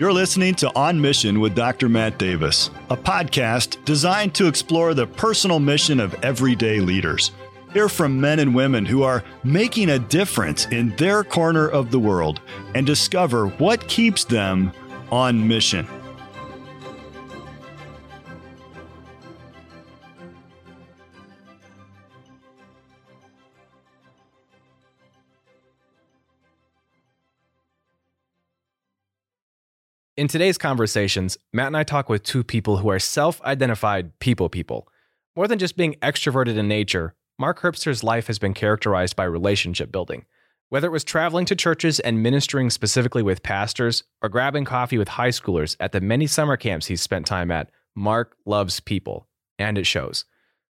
You're listening to On Mission with Dr. Matt Davis, a podcast designed to explore the personal mission of everyday leaders. Hear from men and women who are making a difference in their corner of the world and discover what keeps them on mission. In today's conversations, Matt and I talk with two people who are self identified people people. More than just being extroverted in nature, Mark Herbster's life has been characterized by relationship building. Whether it was traveling to churches and ministering specifically with pastors, or grabbing coffee with high schoolers at the many summer camps he's spent time at, Mark loves people, and it shows.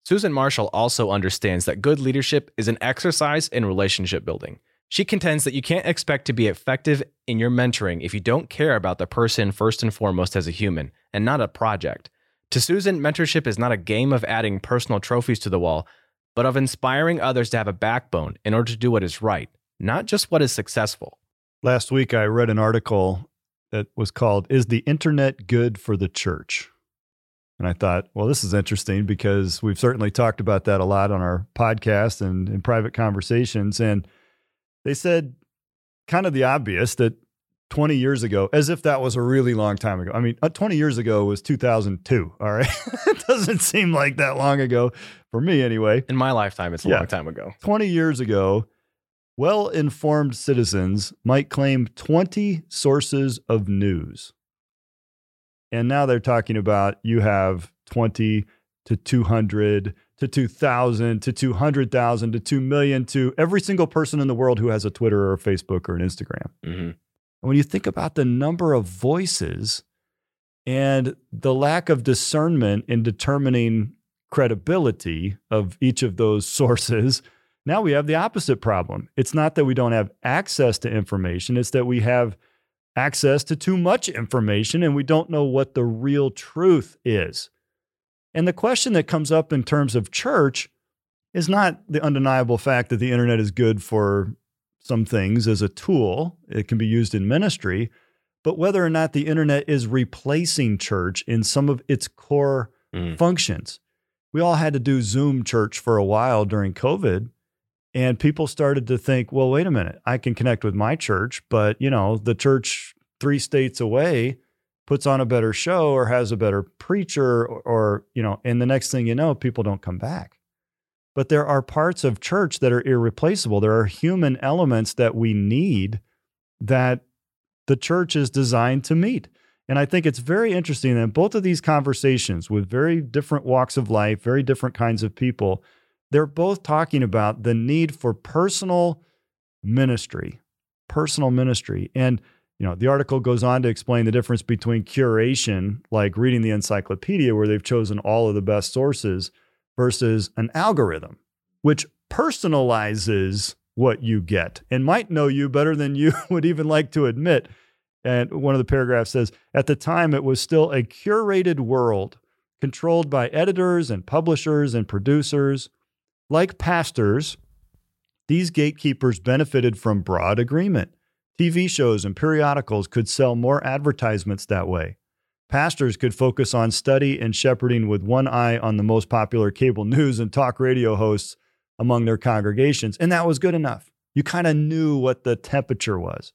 Susan Marshall also understands that good leadership is an exercise in relationship building. She contends that you can't expect to be effective in your mentoring if you don't care about the person first and foremost as a human and not a project. To Susan, mentorship is not a game of adding personal trophies to the wall, but of inspiring others to have a backbone in order to do what is right, not just what is successful. Last week, I read an article that was called Is the Internet Good for the Church? And I thought, well, this is interesting because we've certainly talked about that a lot on our podcast and in private conversations. And they said kind of the obvious that 20 years ago, as if that was a really long time ago. I mean, uh, 20 years ago was 2002. All right. it doesn't seem like that long ago for me, anyway. In my lifetime, it's a yeah. long time ago. 20 years ago, well informed citizens might claim 20 sources of news. And now they're talking about you have 20 to 200 to 2,000 to 200,000 to 2 million to every single person in the world who has a Twitter or a Facebook or an Instagram. Mm-hmm. And when you think about the number of voices and the lack of discernment in determining credibility of each of those sources, now we have the opposite problem. It's not that we don't have access to information, it's that we have access to too much information and we don't know what the real truth is. And the question that comes up in terms of church is not the undeniable fact that the internet is good for some things as a tool, it can be used in ministry, but whether or not the internet is replacing church in some of its core mm. functions. We all had to do Zoom church for a while during COVID. And people started to think, well, wait a minute, I can connect with my church, but you know, the church three states away puts on a better show or has a better preacher or, or, you know and the next thing you know people don't come back. But there are parts of church that are irreplaceable. There are human elements that we need that the church is designed to meet. And i think it's very interesting that both of these conversations with very different walks of life very different kinds of people they're both talking about the need for personal ministry personal ministry. And you know, the article goes on to explain the difference between curation, like reading the encyclopedia where they've chosen all of the best sources, versus an algorithm, which personalizes what you get and might know you better than you would even like to admit. And one of the paragraphs says, at the time, it was still a curated world controlled by editors and publishers and producers. Like pastors, these gatekeepers benefited from broad agreement. TV shows and periodicals could sell more advertisements that way. Pastors could focus on study and shepherding with one eye on the most popular cable news and talk radio hosts among their congregations, and that was good enough. You kind of knew what the temperature was.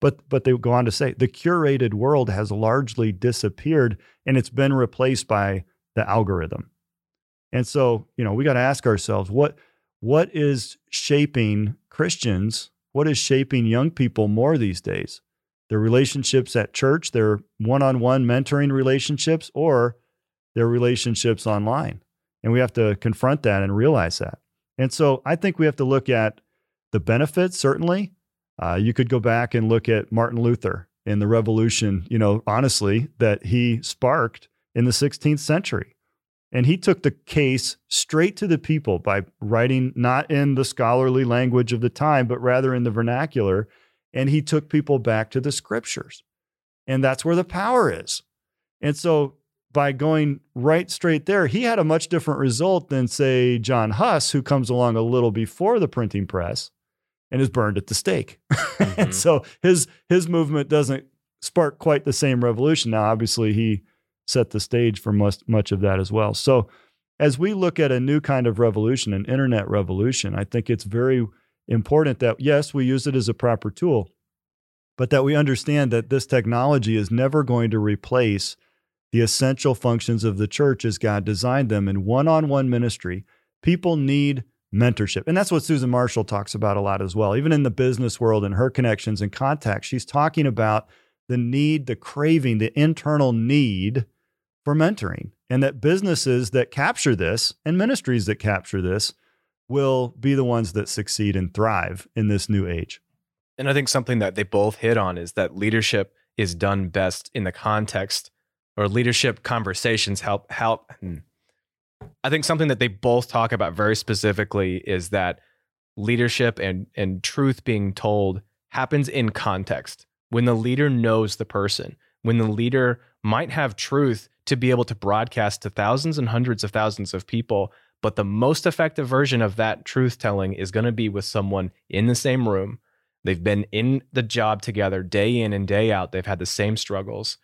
But, but they go on to say the curated world has largely disappeared and it's been replaced by the algorithm. And so, you know, we got to ask ourselves what, what is shaping Christians what is shaping young people more these days? Their relationships at church, their one on one mentoring relationships, or their relationships online. And we have to confront that and realize that. And so I think we have to look at the benefits, certainly. Uh, you could go back and look at Martin Luther and the revolution, you know, honestly, that he sparked in the 16th century. And he took the case straight to the people by writing not in the scholarly language of the time, but rather in the vernacular. And he took people back to the scriptures. And that's where the power is. And so by going right straight there, he had a much different result than, say, John Huss, who comes along a little before the printing press and is burned at the stake. Mm-hmm. and so his his movement doesn't spark quite the same revolution. Now, obviously, he set the stage for much, much of that as well. So, as we look at a new kind of revolution, an internet revolution, I think it's very important that, yes, we use it as a proper tool, but that we understand that this technology is never going to replace the essential functions of the church as God designed them in one on one ministry. People need mentorship. And that's what Susan Marshall talks about a lot as well. Even in the business world and her connections and contacts, she's talking about the need, the craving, the internal need for mentoring. And that businesses that capture this and ministries that capture this will be the ones that succeed and thrive in this new age. And I think something that they both hit on is that leadership is done best in the context or leadership conversations help help hmm. I think something that they both talk about very specifically is that leadership and and truth being told happens in context. When the leader knows the person, when the leader might have truth to be able to broadcast to thousands and hundreds of thousands of people, but the most effective version of that truth telling is going to be with someone in the same room. They've been in the job together day in and day out. They've had the same struggles,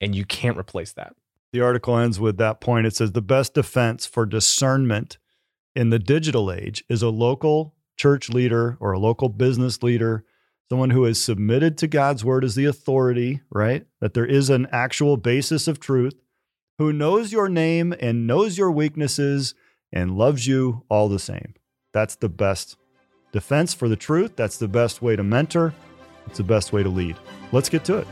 and you can't replace that. The article ends with that point. It says the best defense for discernment in the digital age is a local church leader or a local business leader, someone who is submitted to God's word as the authority, right? That there is an actual basis of truth, who knows your name and knows your weaknesses and loves you all the same. That's the best defense for the truth. That's the best way to mentor. It's the best way to lead. Let's get to it.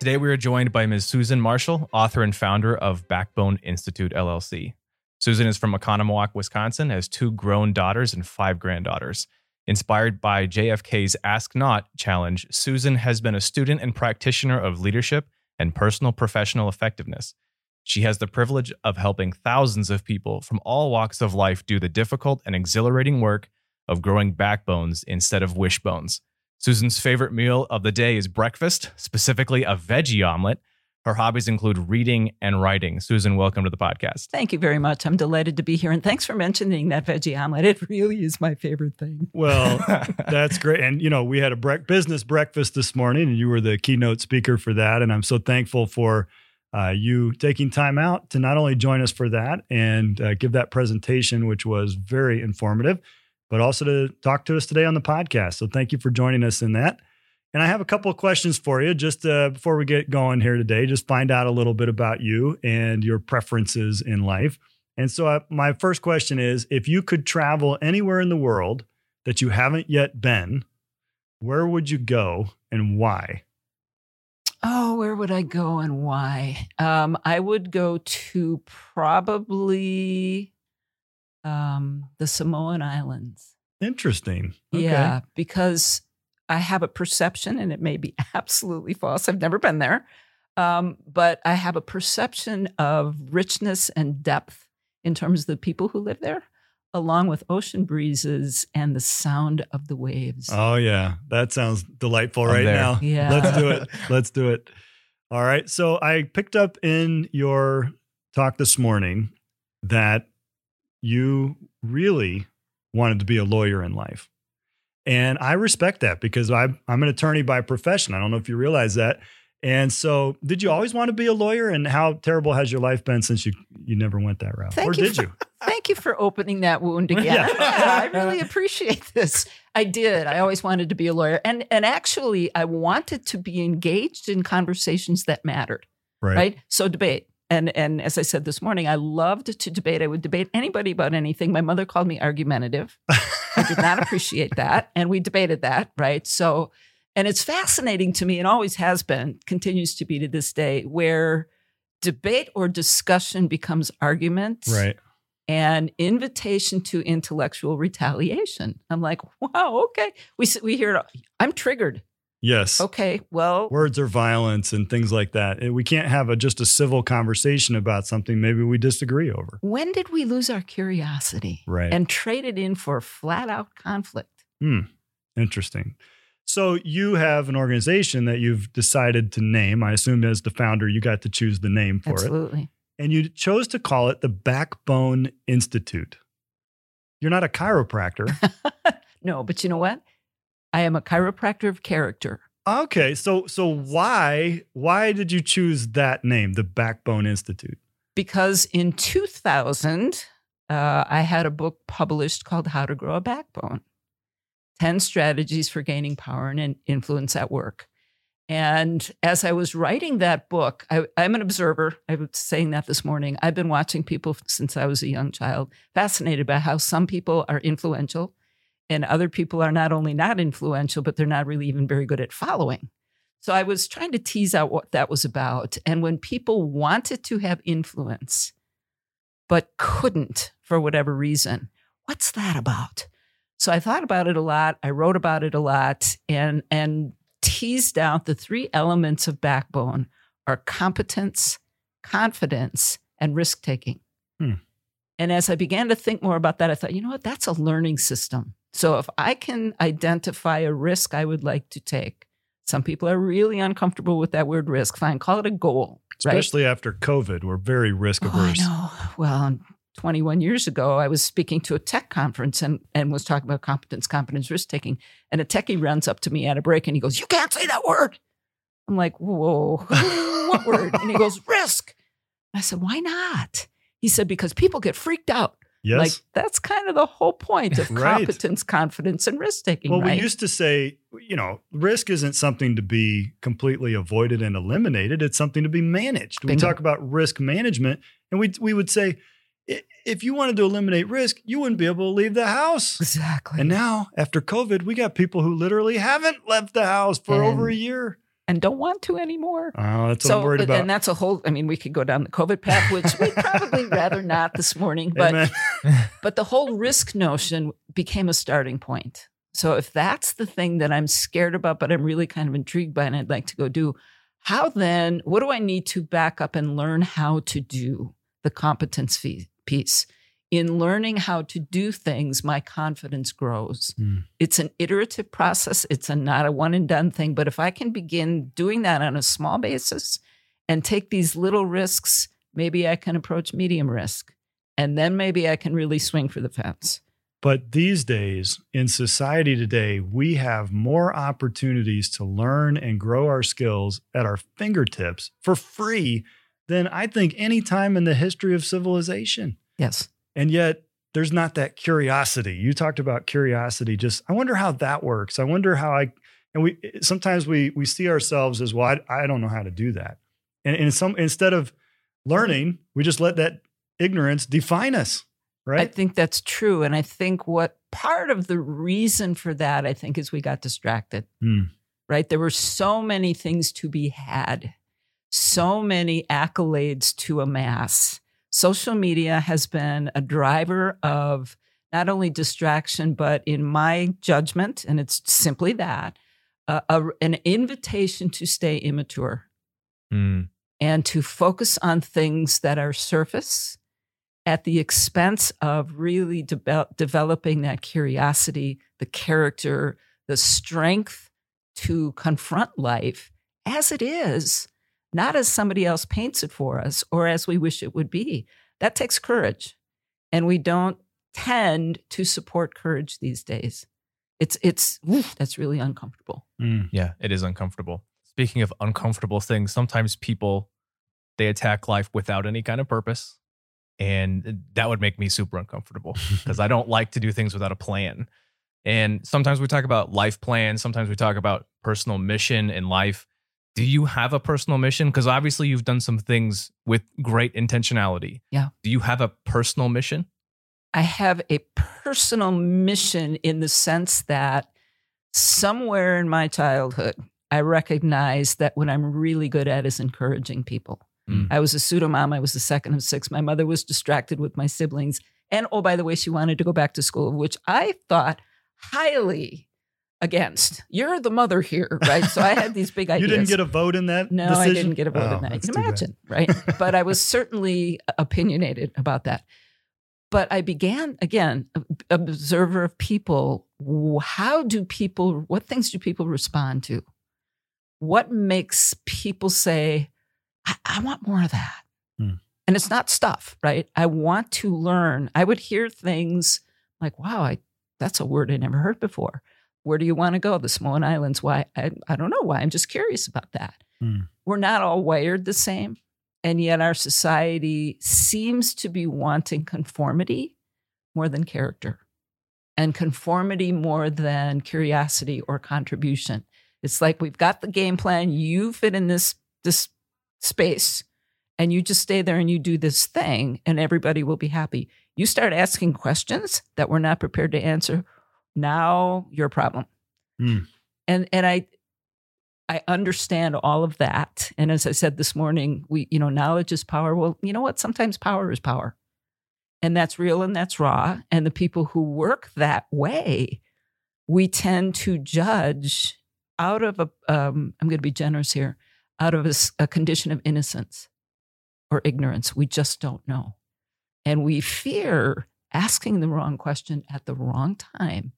Today, we are joined by Ms. Susan Marshall, author and founder of Backbone Institute LLC. Susan is from Oconomowoc, Wisconsin, has two grown daughters and five granddaughters. Inspired by JFK's Ask Not challenge, Susan has been a student and practitioner of leadership and personal professional effectiveness. She has the privilege of helping thousands of people from all walks of life do the difficult and exhilarating work of growing backbones instead of wishbones. Susan's favorite meal of the day is breakfast, specifically a veggie omelet. Her hobbies include reading and writing. Susan, welcome to the podcast. Thank you very much. I'm delighted to be here. And thanks for mentioning that veggie omelet. It really is my favorite thing. Well, that's great. And, you know, we had a bre- business breakfast this morning, and you were the keynote speaker for that. And I'm so thankful for uh, you taking time out to not only join us for that and uh, give that presentation, which was very informative, but also to talk to us today on the podcast. So thank you for joining us in that. And I have a couple of questions for you just uh, before we get going here today, just find out a little bit about you and your preferences in life. And so, uh, my first question is if you could travel anywhere in the world that you haven't yet been, where would you go and why? Oh, where would I go and why? Um, I would go to probably um, the Samoan Islands. Interesting. Okay. Yeah, because I have a perception, and it may be absolutely false. I've never been there, um, but I have a perception of richness and depth in terms of the people who live there, along with ocean breezes and the sound of the waves. Oh yeah, that sounds delightful I'm right there. now. Yeah, let's do it. Let's do it. All right. So I picked up in your talk this morning that you really wanted to be a lawyer in life. And I respect that because I'm, I'm an attorney by profession. I don't know if you realize that. And so, did you always want to be a lawyer? And how terrible has your life been since you you never went that route? Thank or you did for, you? Thank you for opening that wound again. yeah. yeah, I really appreciate this. I did. I always wanted to be a lawyer, and and actually, I wanted to be engaged in conversations that mattered. Right. right? So debate and and as I said this morning, I loved to debate. I would debate anybody about anything. My mother called me argumentative. I did not appreciate that, and we debated that, right? So, and it's fascinating to me, and always has been, continues to be to this day, where debate or discussion becomes argument, right? And invitation to intellectual retaliation. I'm like, wow, okay. We we hear it. I'm triggered. Yes. Okay. Well, words are violence and things like that. We can't have a just a civil conversation about something maybe we disagree over. When did we lose our curiosity? Right. And trade it in for flat out conflict? Hmm. Interesting. So you have an organization that you've decided to name. I assume as the founder, you got to choose the name for Absolutely. it. Absolutely. And you chose to call it the Backbone Institute. You're not a chiropractor. no, but you know what? I am a chiropractor of character. Okay, so so why why did you choose that name, the Backbone Institute? Because in 2000, uh, I had a book published called How to Grow a Backbone 10 Strategies for Gaining Power and Influence at Work. And as I was writing that book, I, am an observer. I was saying that this morning. I've been watching people since I was a young child, fascinated by how some people are influential and other people are not only not influential, but they're not really even very good at following. So I was trying to tease out what that was about. And when people wanted to have influence, but couldn't for whatever reason, what's that about? So I thought about it a lot. I wrote about it a lot and, and teased out the three elements of backbone are competence, confidence, and risk taking. Hmm. And as I began to think more about that, I thought, you know what? That's a learning system. So if I can identify a risk I would like to take, some people are really uncomfortable with that word risk. Fine, call it a goal. Especially right? after COVID, we're very risk averse. Oh, I know. Well, 21 years ago, I was speaking to a tech conference and, and was talking about competence, competence, risk taking. And a techie runs up to me at a break and he goes, You can't say that word. I'm like, Whoa, what word? And he goes, Risk. I said, Why not? He said, Because people get freaked out. Yes. Like that's kind of the whole point of right. competence, confidence, and risk taking. Well, right? we used to say, you know, risk isn't something to be completely avoided and eliminated. It's something to be managed. Bingo. We talk about risk management, and we we would say, if you wanted to eliminate risk, you wouldn't be able to leave the house. Exactly. And now, after COVID, we got people who literally haven't left the house for and, over a year and don't want to anymore. Oh, that's so, what I'm worried about. And that's a whole. I mean, we could go down the COVID path, which we'd probably rather not this morning. But but the whole risk notion became a starting point. So if that's the thing that I'm scared about, but I'm really kind of intrigued by, and I'd like to go do, how then? What do I need to back up and learn how to do the competence piece? in learning how to do things, my confidence grows. Mm. It's an iterative process. It's a not a one and done thing. But if I can begin doing that on a small basis and take these little risks, maybe I can approach medium risk. And then maybe I can really swing for the fence. But these days, in society today, we have more opportunities to learn and grow our skills at our fingertips for free than I think any time in the history of civilization. Yes. And yet there's not that curiosity. You talked about curiosity. Just I wonder how that works. I wonder how I and we sometimes we we see ourselves as well. I, I don't know how to do that. And, and some instead of learning, we just let that ignorance define us. Right. I think that's true. And I think what part of the reason for that, I think, is we got distracted. Mm. Right. There were so many things to be had, so many accolades to amass social media has been a driver of not only distraction, but in my judgment, and it's simply that, uh, a, an invitation to stay immature mm. and to focus on things that are surface at the expense of really de- developing that curiosity, the character, the strength to confront life as it is not as somebody else paints it for us or as we wish it would be. That takes courage. And we don't tend to support courage these days. It's it's oof, that's really uncomfortable. Mm. Yeah, it is uncomfortable. Speaking of uncomfortable things, sometimes people they attack life without any kind of purpose. And that would make me super uncomfortable because I don't like to do things without a plan. And sometimes we talk about life plans, sometimes we talk about personal mission in life do you have a personal mission? Because obviously you've done some things with great intentionality. Yeah. Do you have a personal mission? I have a personal mission in the sense that somewhere in my childhood, I recognized that what I'm really good at is encouraging people. Mm. I was a pseudo mom. I was the second of six. My mother was distracted with my siblings. And oh, by the way, she wanted to go back to school, which I thought highly against. You're the mother here, right? So I had these big ideas. you didn't get a vote in that. No, decision? I didn't get a vote oh, in that. You can imagine, right? but I was certainly opinionated about that. But I began again, observer of people. How do people? What things do people respond to? What makes people say, "I, I want more of that"? Hmm. And it's not stuff, right? I want to learn. I would hear things like, "Wow, I, that's a word I never heard before." Where do you want to go? The Samoan Islands. Why? I, I don't know why. I'm just curious about that. Hmm. We're not all wired the same. And yet our society seems to be wanting conformity more than character and conformity more than curiosity or contribution. It's like we've got the game plan, you fit in this this space and you just stay there and you do this thing and everybody will be happy. You start asking questions that we're not prepared to answer, now you're a problem. Hmm. And and I I understand all of that. And as I said this morning, we, you know, knowledge is power. Well, you know what? Sometimes power is power. And that's real and that's raw. And the people who work that way, we tend to judge out of a, um, I'm going to be generous here, out of a condition of innocence or ignorance. We just don't know. And we fear asking the wrong question at the wrong time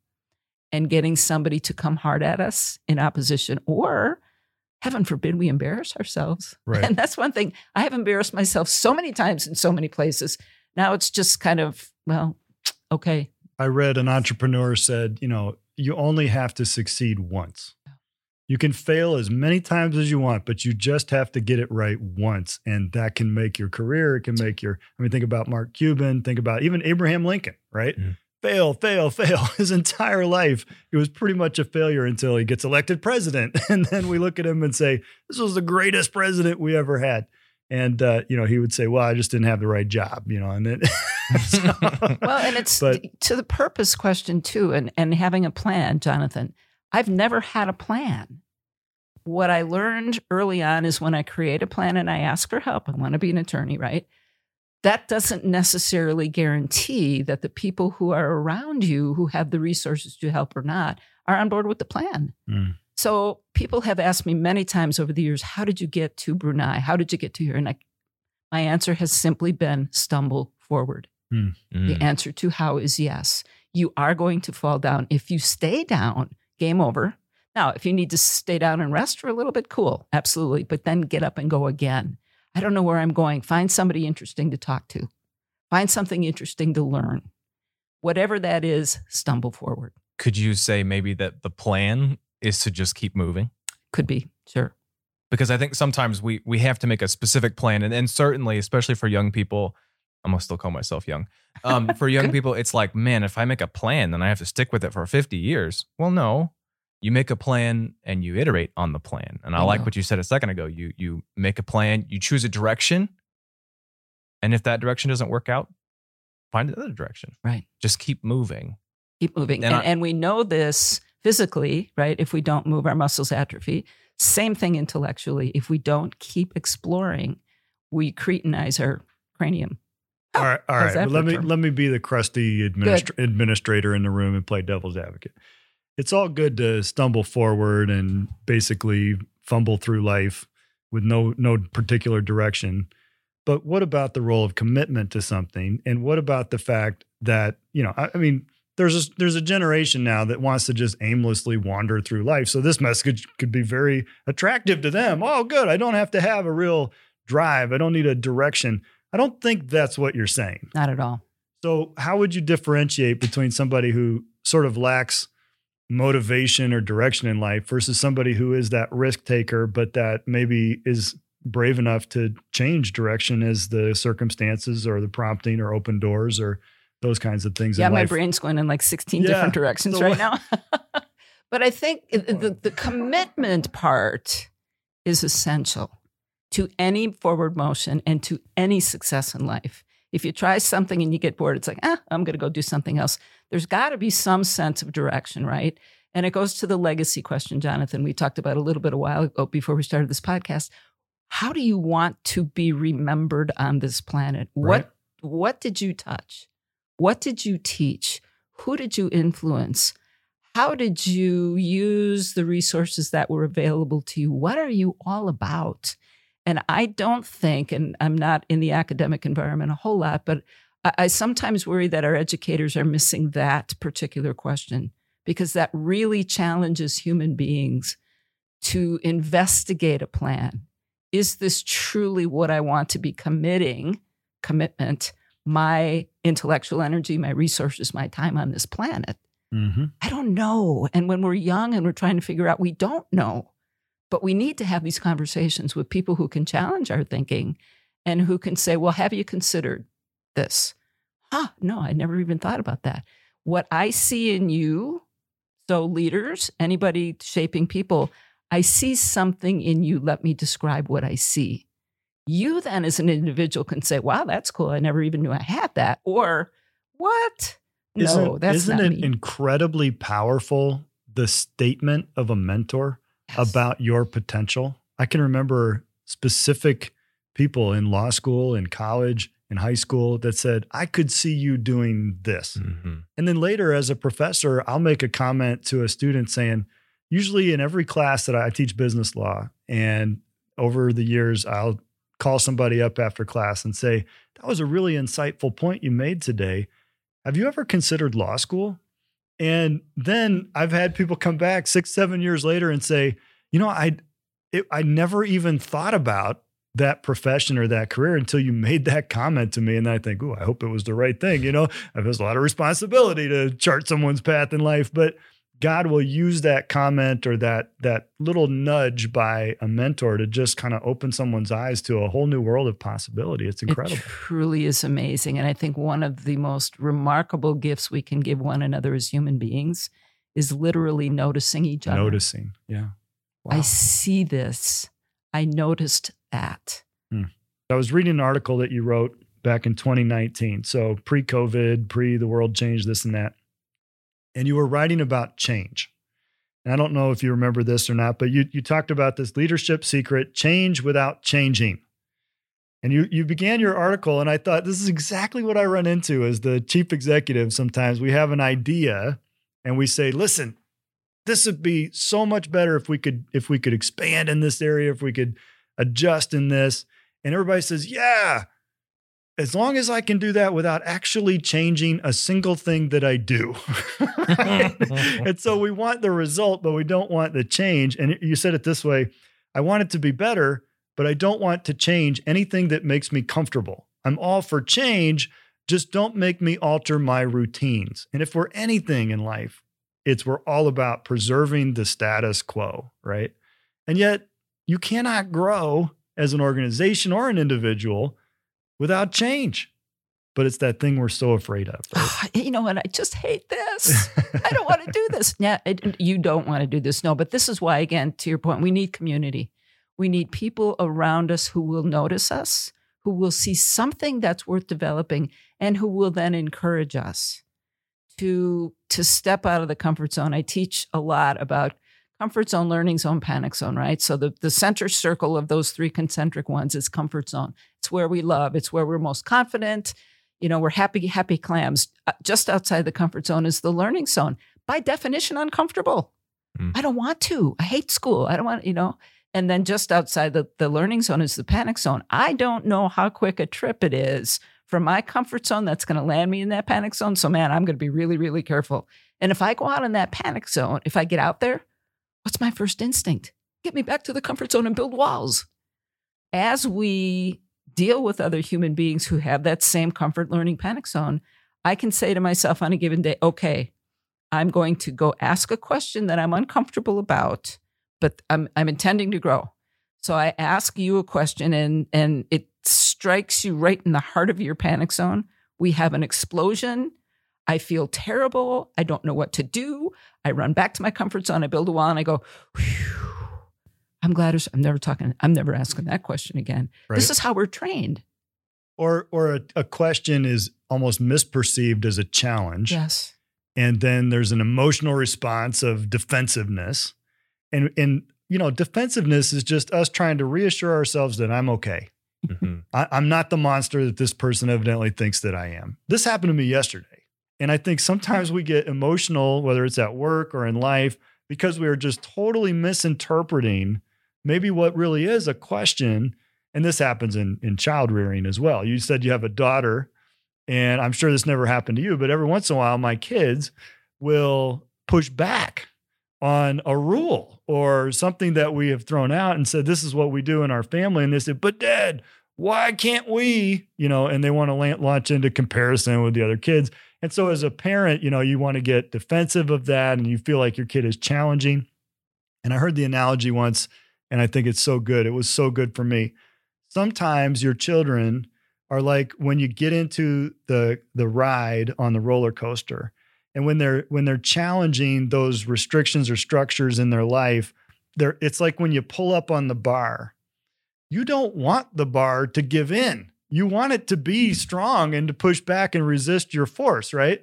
and getting somebody to come hard at us in opposition or heaven forbid we embarrass ourselves Right. and that's one thing i have embarrassed myself so many times in so many places now it's just kind of well okay I read an entrepreneur said, you know, you only have to succeed once. You can fail as many times as you want, but you just have to get it right once. And that can make your career. It can make your, I mean, think about Mark Cuban, think about even Abraham Lincoln, right? Mhm. Fail, fail, fail. His entire life, it was pretty much a failure until he gets elected president. And then we look at him and say, this was the greatest president we ever had. And, uh, you know, he would say, well, I just didn't have the right job, you know, and then, so- well and it's But- to the purpose question too and and having a plan jonathan i've never had a plan what i learned early on is when i create a plan and i ask for help i want to be an attorney right that doesn't necessarily guarantee that the people who are around you who have the resources to help or not are on board with the plan Mm. so people have asked me many times over the years how did you get to brunei how did you get to here and I, my answer has simply been stumble forward the Mm. answer to how is yes. You are going to fall down. If you stay down, game over. Now, if you need to stay down and rest for a little bit, cool, absolutely. But then get up and go again. I don't know where I'm going. Find somebody interesting to talk to, find something interesting to learn. Whatever that is, stumble forward. Could you say maybe that the plan is to just keep moving? Could be, sure. because I think sometimes we we have to make a specific plan, and, and certainly, especially for young people, I'm gonna still call myself young. Um, for young people, it's like, man, if I make a plan, then I have to stick with it for 50 years. Well, no, you make a plan and you iterate on the plan. And I like what you said a second ago. You you make a plan, you choose a direction, and if that direction doesn't work out, find another direction. Right. Just keep moving. keep moving. And And, I- and we know this physically, right? If we don't move, our muscles atrophy. Same thing intellectually. If we don't keep exploring, we cretinize our cranium. All right, all How's right. that But let me term? let me be the crusty administr- administrator in the room and play devil's advocate. It's all good to stumble forward and basically fumble through life with no no particular direction. But what about the role of commitment to something? And what about the fact that you know? I, I mean, there's a, there's a generation now that wants to just aimlessly wander through life. So this message could be very attractive to them. Oh, good. I don't have to have a real drive. I don't need a direction. I don't think that's what you're saying. Not at all. So, how would you differentiate between somebody who sort of lacks motivation or direction in life versus somebody who is that risk taker, but that maybe is brave enough to change direction as the circumstances or the prompting or open doors or those kinds of things Yeah, my life? brain's going in like 16 Yeah. different directions right now. but I think the, the commitment part is essential to any forward motion and to any success in life. If you try something and you get bored, it's like, ah, I'm going to go do something else. There's got to be some sense of direction, right? And it goes to the legacy question, Jonathan, we talked about a little bit a while ago before we started this podcast. How do you want to be remembered on this planet? Right. What what did you touch? What did you teach? Who did you influence? How did you use the resources that were available to you? What are you all about? And I don't think, and I'm not in the academic environment a whole lot, but I, I sometimes worry that our educators are missing that particular question because that really challenges human beings to investigate a plan. Is this truly what I want to be committing? Commitment, my intellectual energy, my resources, my time on this planet. Mm-hmm. I don't know. And when we're young and we're trying to figure out, we don't know. But we need to have these conversations with people who can challenge our thinking and who can say, well, have you considered this? Huh, no, I never even thought about that. What I see in you, so leaders, anybody shaping people, I see something in you. Let me describe what I see. You then, as an individual, can say, wow, that's cool. I never even knew I had that. Or, what? Isn't, no, that's isn't it me. incredibly powerful the statement of a mentor Yes. about your potential? I can remember specific people in law school, in college, in high school that said, I could see you doing this. Mm-hmm. And then later, as a professor, I'll make a comment to a student saying, usually in every class that I, I teach business law, and over the years, I'll call somebody up after class and say, That was a really insightful point you made today. Have you ever considered law school? And then I've had people come back six, seven years later and say, You know, I, it, I never even thought about that profession or that career until you made that comment to me. And I think, oh, I hope it was the right thing. You know, there's a lot of responsibility to chart someone's path in life, but God will use that comment or that that little nudge by a mentor to just kind of open someone's eyes to a whole new world of possibility. It's incredible. It truly is amazing. And I think one of the most remarkable gifts we can give one another as human beings is literally noticing each other. Noticing. Yeah. I see this. I noticed that. Hmm. I was reading an article that you wrote back in 2019. So pre COVID, pre the world changed, this and that. And you were writing about change. And I don't know if you remember this or not, but you, you talked about this leadership secret change without changing. And you, you began your article, and I thought this is exactly what I run into as the chief executive. Sometimes we have an idea and we say, listen, this would be so much better if we could if we could expand in this area, if we could adjust in this. And everybody says, yeah, as long as I can do that without actually changing a single thing that I do. Right? and so we want the result, but we don't want the change. And you said it this way I want it to be better, but I don't want to change anything that makes me comfortable. I'm all for change, just don't make me alter my routines. And if we're anything in life, it's we're all about preserving the status quo, right? And yet, you cannot grow as an organization or an individual without change. But it's that thing we're so afraid of. right? Ah, you know what? I just hate this. I don't want to do this. Yeah, it, you don't want to do this. No, but this is why, again, to your point, we need community. We need people around us who will notice us, who will see something that's worth developing, and who will then encourage us to to step out of the comfort zone. I teach a lot about comfort zone, learning zone, panic zone, right? So the, the center circle of those three concentric ones is comfort zone. It's where we love, it's where we're most confident. You know, we're happy, happy clams. Uh, Just outside the comfort zone is the learning zone. By definition, uncomfortable. Mm. I don't want to. I hate school. I don't want, you know. And then just outside the, the learning zone is the panic zone. I don't know how quick a trip it is from my comfort zone that's going to land me in that panic zone. So, man, I'm going to be really, really careful. And if I go out in that panic zone, if I get out there, what's my first instinct? Get me back to the comfort zone and build walls. As we deal with other human beings who have that same comfort learning panic zone, I can say to myself on a given day, okay, I'm going to go ask a question that I'm uncomfortable about, but I'm, I'm intending to grow. So I ask you a question and, and it strikes you right in the heart of your panic zone. We have an explosion. I feel terrible. I don't know what to do. I run back to my comfort zone. I build a wall and I go, "Whew, I'm glad I'm never talking, I'm never asking that question again. Right. This is how we're trained. or or a, a question is almost misperceived as a challenge. Yes. and then there's an emotional response of defensiveness and and you know defensiveness is just us trying to reassure ourselves that i'm okay Mhm. I, i'm not the monster that this person evidently thinks that i am this happened to me yesterday and i think sometimes we get emotional whether it's at work or in life because we are just totally misinterpreting maybe what really is a question and this happens in in child rearing as well you said you have a daughter and I'm sure this never happened to you, but every once in a while, my kids will push back on a rule or something that we have thrown out and said, this is what we do in our family. And they said, but dad, why can't we? You know, and they want to launch into comparison with the other kids. And so as a parent, you know, you want to get defensive of that and you feel like your kid is challenging. And I heard the analogy once and I think it's so good. It was so good for me. Sometimes your children are like when you get into the the ride on the roller coaster and when they're when they're challenging those restrictions or structures in their life, they're it's like when you pull up on the bar. You don't want the bar to give in you want it to be strong and to push back and resist your force, right?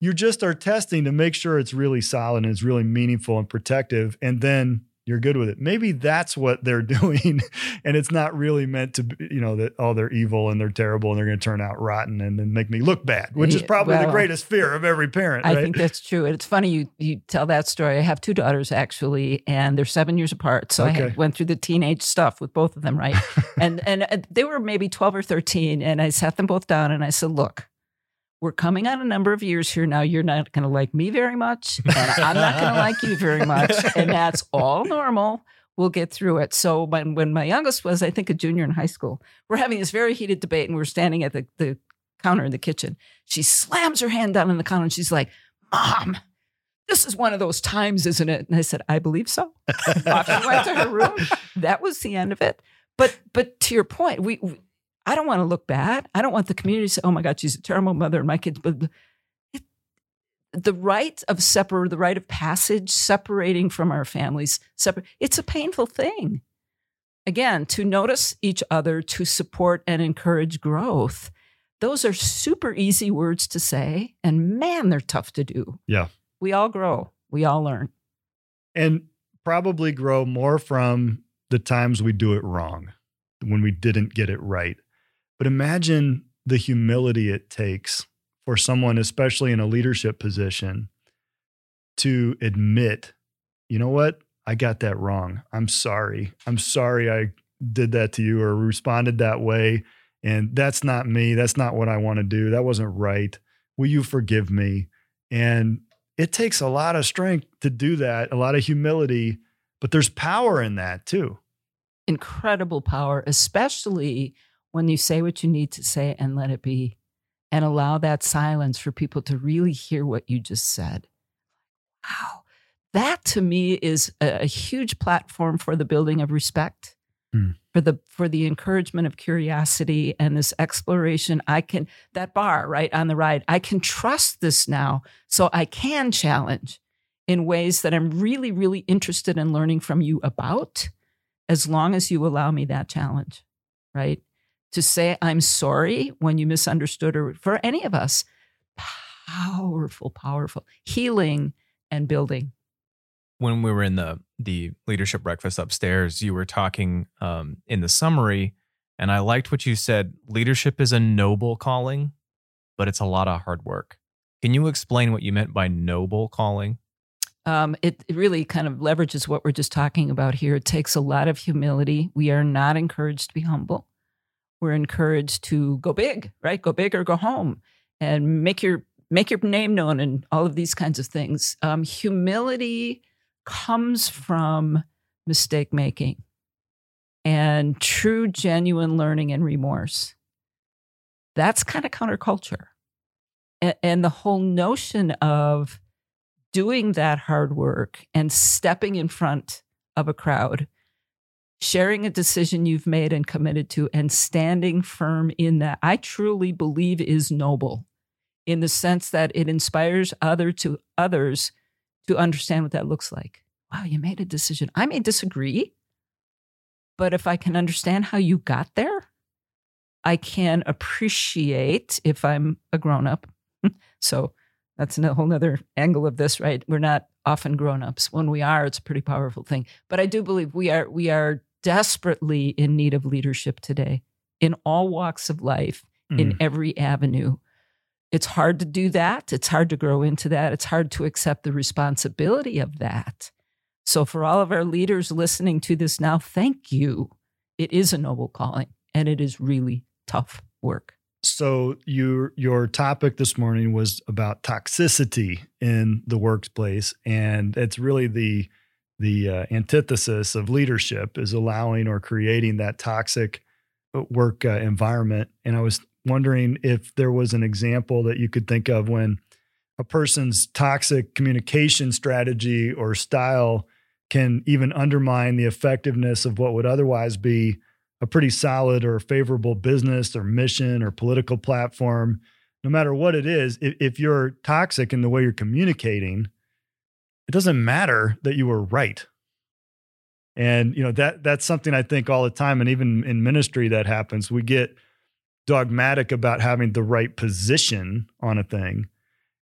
You just are testing to make sure it's really solid and it's really meaningful and protective. And then you're good with it. Maybe that's what they're doing. and it's not really meant to be, you know, that, oh, they're evil and they're terrible and they're going to turn out rotten and then make me look bad, which is probably well, the greatest fear of every parent. I right? think that's true. And it's funny you, you tell that story. I have two daughters actually, and they're seven years apart. So okay. I went through the teenage stuff with both of them, right? and, and uh, they were maybe 12 or 13. And I sat them both down and I said, look, we're coming on a number of years here now. You're not going to like me very much, and I'm not going to like you very much. And that's all normal. We'll get through it. So when, when my youngest was, I think, a junior in high school, we're having this very heated debate, and we're standing at the, the counter in the kitchen. She slams her hand down on the counter and she's like, Mom, this is one of those times, isn't it? And I said, I believe so. Off she went to her room. That was the end of it. But but to your point, we, we I don't want to look bad. I don't want the community to say, "Oh my God, she's a terrible mother," and my kids. But the rite of separate, the rite of passage, separating from our families, separate. It's a painful thing. Again, to notice each other, to support and encourage growth. Those are super easy words to say, and man, they're tough to do. Yeah, we all grow. We all learn, and probably grow more from the times we do it wrong when we didn't get it right but imagine the humility it takes for someone, especially in a leadership position, to admit, you know what? I got that wrong. I'm sorry. I'm sorry I did that to you or responded that way. And that's not me. That's not what I want to do. That wasn't right. Will you forgive me? And it takes a lot of strength to do that, a lot of humility, but there's power in that too. Incredible power, especially when you say what you need to say and let it be and allow that silence for people to really hear what you just said. Wow. That to me is a, a huge platform for the building of respect. Mm. For the for the encouragement of curiosity and this exploration, I can that bar right on the ride. I can trust this now, so I can challenge in ways that I'm really, really interested in learning from you about, as long as you allow me that challenge, right? To say I'm sorry when you misunderstood or for any of us. Powerful, powerful healing and building. When we were in the the leadership breakfast upstairs, you were talking um, in the summary, and I liked what you said. Leadership is a noble calling, but it's a lot of hard work. Can you explain what you meant by noble calling? Um, it, it, really kind of leverages what we're just talking about here. It takes a lot of humility. We are not encouraged to be humble we're encouraged to go big, right? Go big or go home and make your make your name known and all of these kinds of things. Um, humility comes from mistake making and true, genuine learning and remorse. That's kind of counterculture. And, and the whole notion of doing that hard work and stepping in front of a crowd sharing a decision you've made and committed to and standing firm in that i truly believe is noble in the sense that it inspires other to others to understand what that looks like. Wow you made a decision. I may disagree but if i can understand how you got there i can appreciate if i'm a grown up so that's a whole other angle of this right? We're not often grown-ups. When we are it's a pretty powerful thing. But i do believe we are we are desperately in need of leadership today in all walks of life, mm. in every avenue. It's hard to do that. It's hard to grow into that. It's hard to accept the responsibility of that. So, for all of our leaders listening to this now, thank you. It is a noble calling and it is really tough work. So, your your topic this morning was about toxicity in the workplace, and it's really the the uh, antithesis of leadership is allowing or creating that toxic uh, work uh, environment. And I was wondering if there was an example that you could think of when a person's toxic communication strategy or style can even undermine the effectiveness of what would otherwise be a pretty solid or favorable business or mission or political platform. No matter what it is, if, if you're toxic in the way you're communicating, it doesn't matter that you were right. And you know that that's something I think all the time, and even in ministry that happens. We get dogmatic about having the right position on a thing,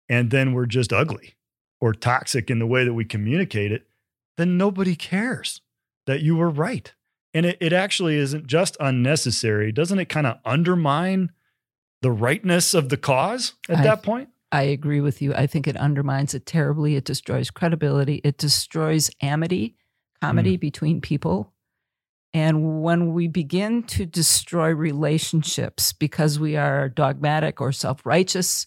and then we're just ugly or toxic in the way that we communicate it. Then nobody cares that you were right, and it, it actually isn't just unnecessary. Doesn't it kind of undermine the rightness of the cause at I- that point? I agree with you. I think it undermines it terribly. It destroys credibility. It destroys amity, comedy between people. And when we begin to destroy relationships because we are dogmatic or self righteous,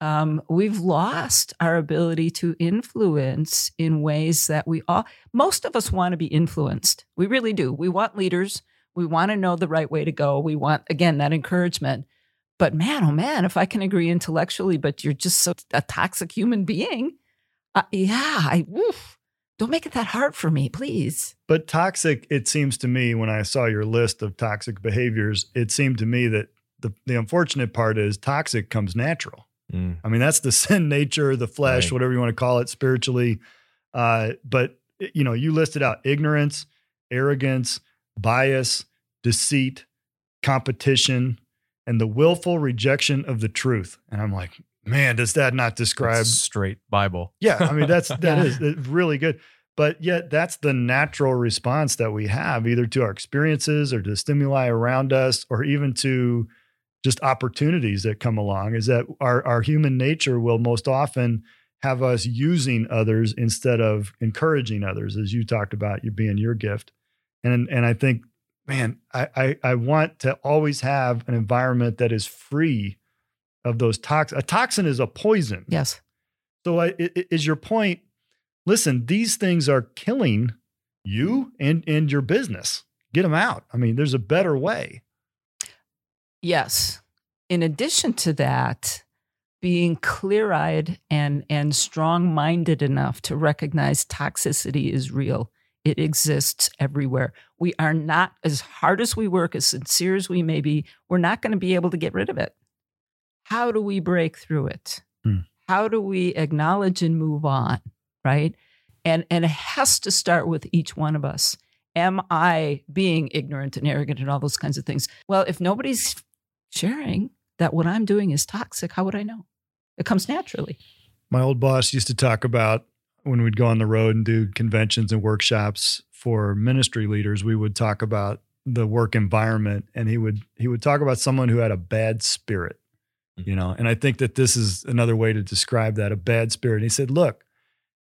um, we've lost our ability to influence in ways that we all, most of us want to be influenced. We really do. We want leaders. We want to know the right way to go. We want, again, that encouragement. But man, oh man, if I can agree intellectually, but you're just so a toxic human being, uh, yeah, I oof, don't make it that hard for me, please. But toxic, it seems to me, when I saw your list of toxic behaviors, it seemed to me that the, the unfortunate part is toxic comes natural. Mm. I mean, that's the sin nature, the flesh, Right. whatever you want to call it spiritually. Uh, but, you know, you listed out ignorance, arrogance, bias, deceit, competition, and the willful rejection of the truth. And I'm like, man, does that not describe That's straight Bible. yeah, I mean that's that Yeah. is uh, really good. But yet that's the natural response that we have either to our experiences or to stimuli around us or even to just opportunities that come along is that our our human nature will most often have us using others instead of encouraging others as you talked about you being your gift. And and I think man, I I, I want to always have an environment that is free of those toxins. A toxin is a poison. Yes. So, I, i- i- is your point? Listen, these things are killing you and and your business. Get them out. I mean, there's a better way. Yes. In addition to that, being clear eyed and, and strong minded enough to recognize toxicity is real. It exists everywhere. We are not, as hard as we work, as sincere as we may be, we're not going to be able to get rid of it. How do we break through it? Hmm. How do we acknowledge and move on? Right. And, and it has to start with each one of us. Am I being ignorant and arrogant and all those kinds of things? Well, if nobody's sharing that what I'm doing is toxic, how would I know? It comes naturally. My old boss used to talk about when we'd go on the road and do conventions and workshops for ministry leaders, we would talk about the work environment and he would he would talk about someone who had a bad spirit. You know, and I think that this is another way to describe that, a bad spirit. And he said, look,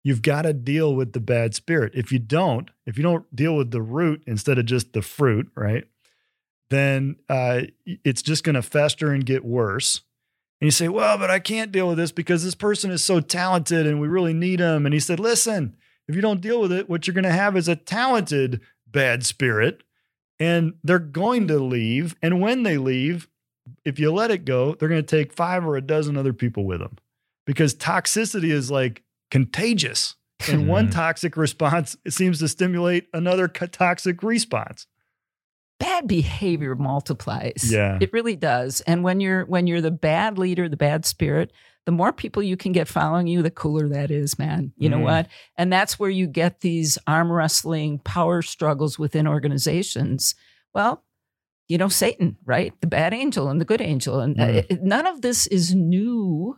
you've got to deal with the bad spirit. If you don't, if you don't deal with the root instead of just the fruit, right? Then uh, it's just going to fester and get worse. And you say, well, but I can't deal with this because this person is so talented and we really need him. And he said, listen, if you don't deal with it, what you're going to have is a talented bad spirit and they're going to leave. And when they leave, if you let it go, they're going to take five or a dozen other people with them because toxicity is like contagious. And one Mhm. toxic response seems to stimulate another toxic response. Bad behavior multiplies. Yeah. It really does. And when you're when you're the bad leader, the bad spirit, the more people you can get following you, the cooler that is, man. You know Mm. what? And that's where you get these arm wrestling power struggles within organizations. Well, you know, Satan, right? The bad angel and the good angel. And uh, Mm. it- none of this is new.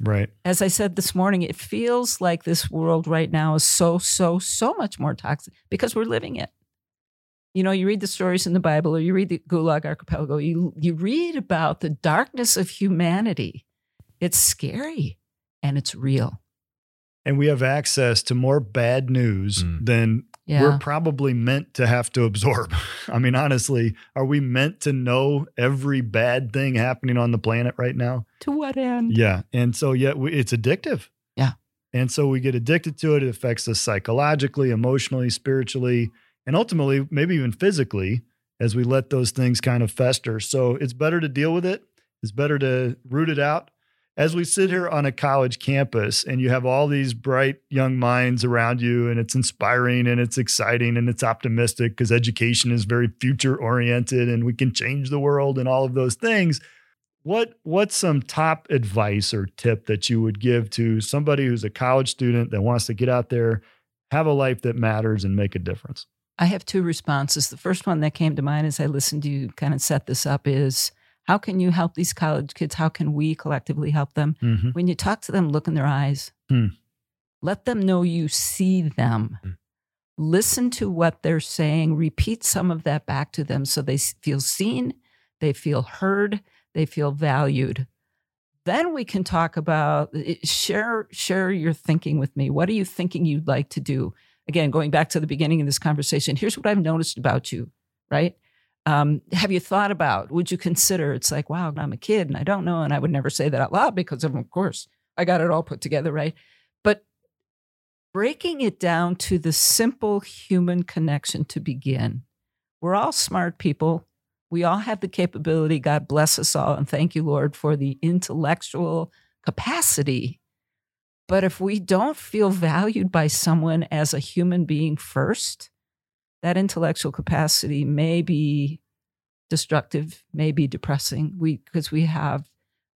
Right. as I said this morning, it feels like this world right now is so, so, so much more toxic because we're living it. You know, you read the stories in the Bible or you read the Gulag Archipelago, you, you read about the darkness of humanity. It's scary and it's real. And we have access to more bad news Mm. than Yeah. we're probably meant to have to absorb. I mean, honestly, are we meant to know every bad thing happening on the planet right now? to what end? Yeah. And so, yet we, it's addictive. Yeah. And so we get addicted to it. It affects us psychologically, emotionally, spiritually, and ultimately, maybe even physically. as we let those things kind of fester. So it's better to deal with it. It's better to root it out. As we sit here on a college campus and you have all these bright young minds around you, and it's inspiring and it's exciting and it's optimistic because education is very future oriented and we can change the world and all of those things. What what's some top advice or tip that you would give to somebody who's a college student that wants to get out there, have a life that matters and make a difference? I have two responses. The first one that came to mind as I listened to you kind of set this up is how can you help these college kids? How can we collectively help them? Mm-hmm. When you talk to them, look in their eyes. Hmm. Let them know you see them. Hmm. Listen to what they're saying. Repeat some of that back to them so they feel seen, they feel heard, they feel valued. Then we can talk about eh, share share your thinking with me. What are you thinking you'd like to do? Again, going back to the beginning of this conversation, here's what I've noticed about you, right? Um, have you thought about, would you consider? It's like, wow, I'm a kid and I don't know. And I would never say that out loud because, of, of course, I got it all put together, right? But breaking it down to the simple human connection to begin. We're all smart people. We all have the capability. God bless us all. And thank you, Lord, for the intellectual capacity. But if we don't feel valued by someone as a human being first, that intellectual capacity may be destructive, may be depressing. We because we have,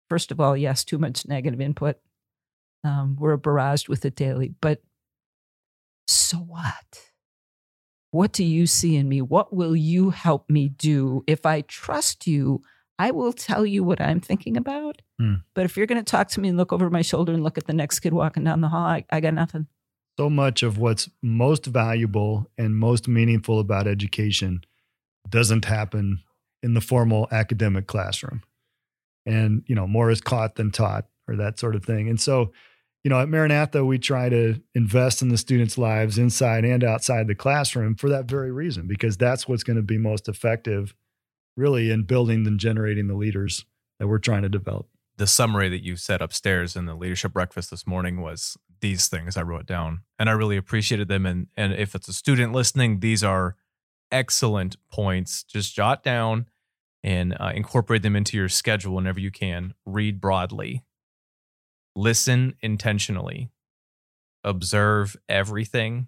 first of all, yes, too much negative input. Um, we're barraged with it daily. But so what? What do you see in me? What will you help me do? If I trust you, I will tell you what I'm thinking about. Hmm. But if you're going to talk to me and look over my shoulder and look at the next kid walking down the hall, I, I got nothing. So much of what's most valuable and most meaningful about education doesn't happen in the formal academic classroom. And, you know, more is caught than taught or that sort of thing. And so, you know, at Maranatha, we try to invest in the students' lives inside and outside the classroom for that very reason, because that's what's going to be most effective, really, in building and generating the leaders that we're trying to develop. the summary that you said upstairs in the leadership breakfast this morning was these things I wrote down, and I really appreciated them. And and if it's a student listening, these are excellent points. Just jot down and uh, incorporate them into your schedule whenever you can. Read broadly, listen intentionally, observe everything,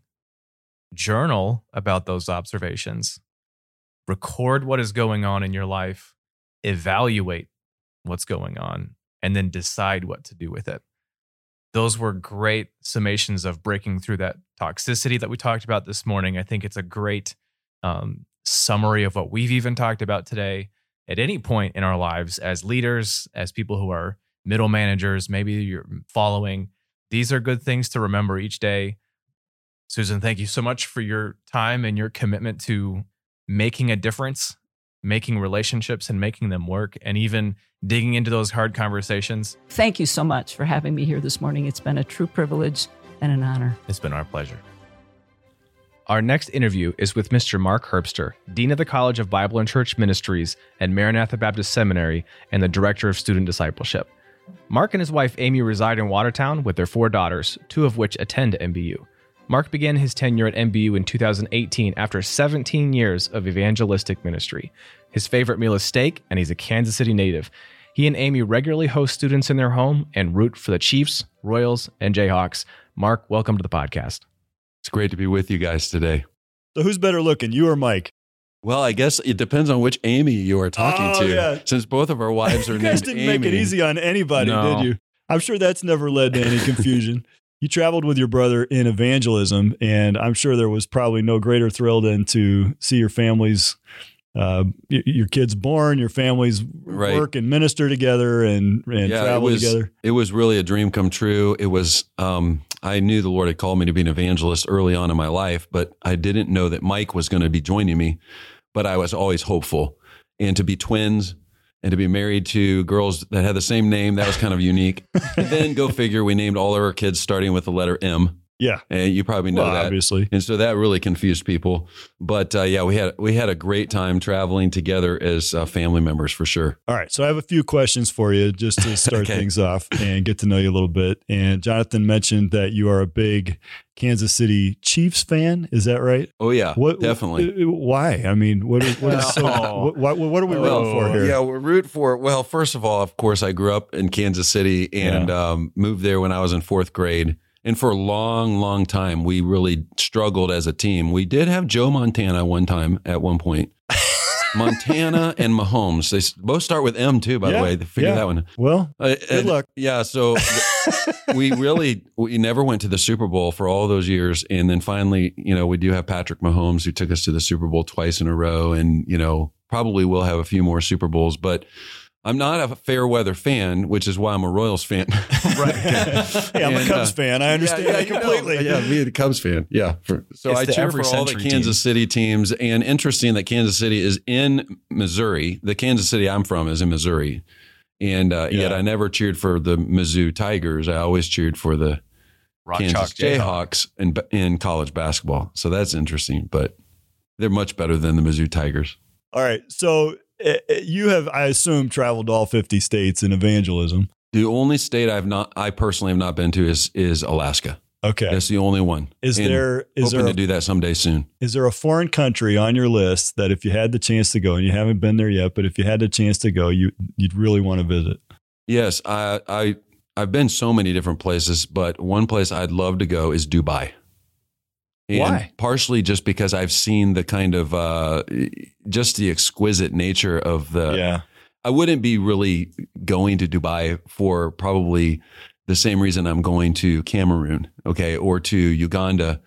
journal about those observations, record what is going on in your life, evaluate what's going on, and then decide what to do with it. Those were great summations of breaking through that toxicity that we talked about this morning. I think it's a great um, summary of what we've even talked about today. At any point in our lives, as leaders, as people who are middle managers, maybe you're following, these are good things to remember each day. Susan, thank you so much for your time and your commitment to making a difference, making relationships and making them work, and even digging into those hard conversations. Thank you so much for having me here this morning. It's been a true privilege and an honor. It's been our pleasure. Our next interview is with Mr. Mark Herbster, Dean of the College of Bible and Church Ministries at Maranatha Baptist Seminary and the Director of Student Discipleship. Mark and his wife Amy reside in Watertown with their four daughters, two of which attend MBU. Mark began his tenure at MBU in 2018 after 17 years of evangelistic ministry. His favorite meal is steak, and he's a Kansas City native. He and Amy regularly host students in their home and root for the Chiefs, Royals, and Jayhawks. Mark, welcome to the podcast. It's great to be with you guys today. So, who's better looking, you or Mike? Well, I guess it depends on which Amy you are talking Oh, to. yeah. Since both of our wives are you guys didn't Amy. make it easy on anybody, No. did you? I'm sure that's never led to any confusion. You traveled with your brother in evangelism, and I'm sure there was probably no greater thrill than to see your families, uh, your kids born, your families Right. work and minister together and, and Yeah, it travel was- together. It was really a dream come true. It was. Um, I knew the Lord had called me to be an evangelist early on in my life, but I didn't know that Mike was going to be joining me. But I was always hopeful, and to be twins. And to be married to girls that had the same name, that was kind of unique. and then go figure, we named all of our kids starting with the letter M. Yeah. and you probably know Well, that. obviously. And so that really confused people. But uh, yeah, we had we had a great time traveling together as uh, family members for sure. All right. So I have a few questions for you just to start Okay. things off and get to know you a little bit. And Jonathan mentioned that you are a big Kansas City Chiefs fan. Is that right? Oh yeah, What definitely. uh, Why? I mean, what is, what is so, what, what, what are we rooting for here? Yeah, we're root for. Well, first of all, of course, I grew up in Kansas City and um, moved there when I was in fourth grade. And for a long, long time, we really struggled as a team. We did have Joe Montana one time at one point. Montana and Mahomes. They both start with M too, by Yeah, the way. Figure yeah. that one. Well, Uh, good and- luck. Yeah, so we really we never went to the Super Bowl for all those years, and then finally, you know, we do have Patrick Mahomes who took us to the Super Bowl twice in a row, and you know, probably will have a few more Super Bowls, but. I'm not a fair weather fan, which is why I'm a Royals fan. right. hey, I'm a Cubs uh, fan. I understand that you know. completely. Yeah, me, the Cubs fan. Yeah. For- so It's I cheer for all the century Kansas City teams. And interesting that Kansas City is in Missouri. The Kansas City I'm from is in Missouri. And uh, yet I never cheered for the Mizzou Tigers. I always cheered for the Rock Kansas Chalk Jayhawks in, in college basketball. So that's interesting. But they're much better than the Mizzou Tigers. All right. So Eh, eh, you have, I assume, traveled to all 50 states in evangelism. The only state I've not, I personally have not been to is is Alaska. Okay. That's the only one. Is And there is hoping there to do that someday soon? is there a foreign country on your list that if you had the chance to go and you haven't been there yet, but if you had the chance to go, you you'd really want to visit? Yes, I I I've been so many different places, but one place I'd love to go is Dubai. And Why? Partially just because I've seen the kind of uh, just the exquisite nature of the. yeah. I wouldn't be really going to Dubai for probably the same reason I'm going to Cameroon, okay, or to Uganda.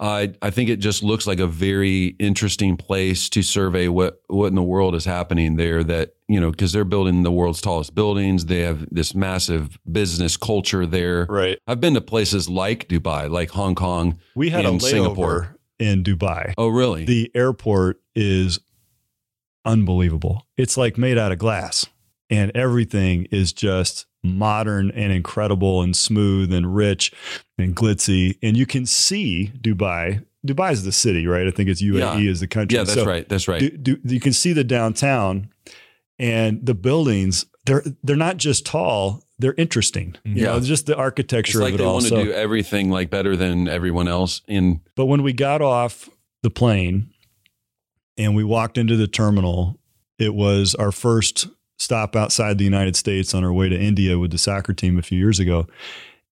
I I think it just looks like a very interesting place to survey what what in the world is happening there. That you know, because they're building the world's tallest buildings, they have this massive business culture there. Right. I've been to places like Dubai, like Hong Kong. We had a layover Singapore. in Dubai. Oh, really? The airport is unbelievable. It's like made out of glass, and everything is just modern and incredible and smooth and rich and glitzy. And you can see Dubai. Dubai is the city, right? I think it's UAE is the country. yeah, that's So right. That's right. do, do, you can see the downtown and the buildings. They're they're not just tall; they're interesting. You Yeah. know, just the it's architecture like of it they all. want to So- do everything like better than everyone else. In But when we got off the plane and we walked into the terminal, it was our first stop outside the United States on our way to India with the soccer team a few years ago.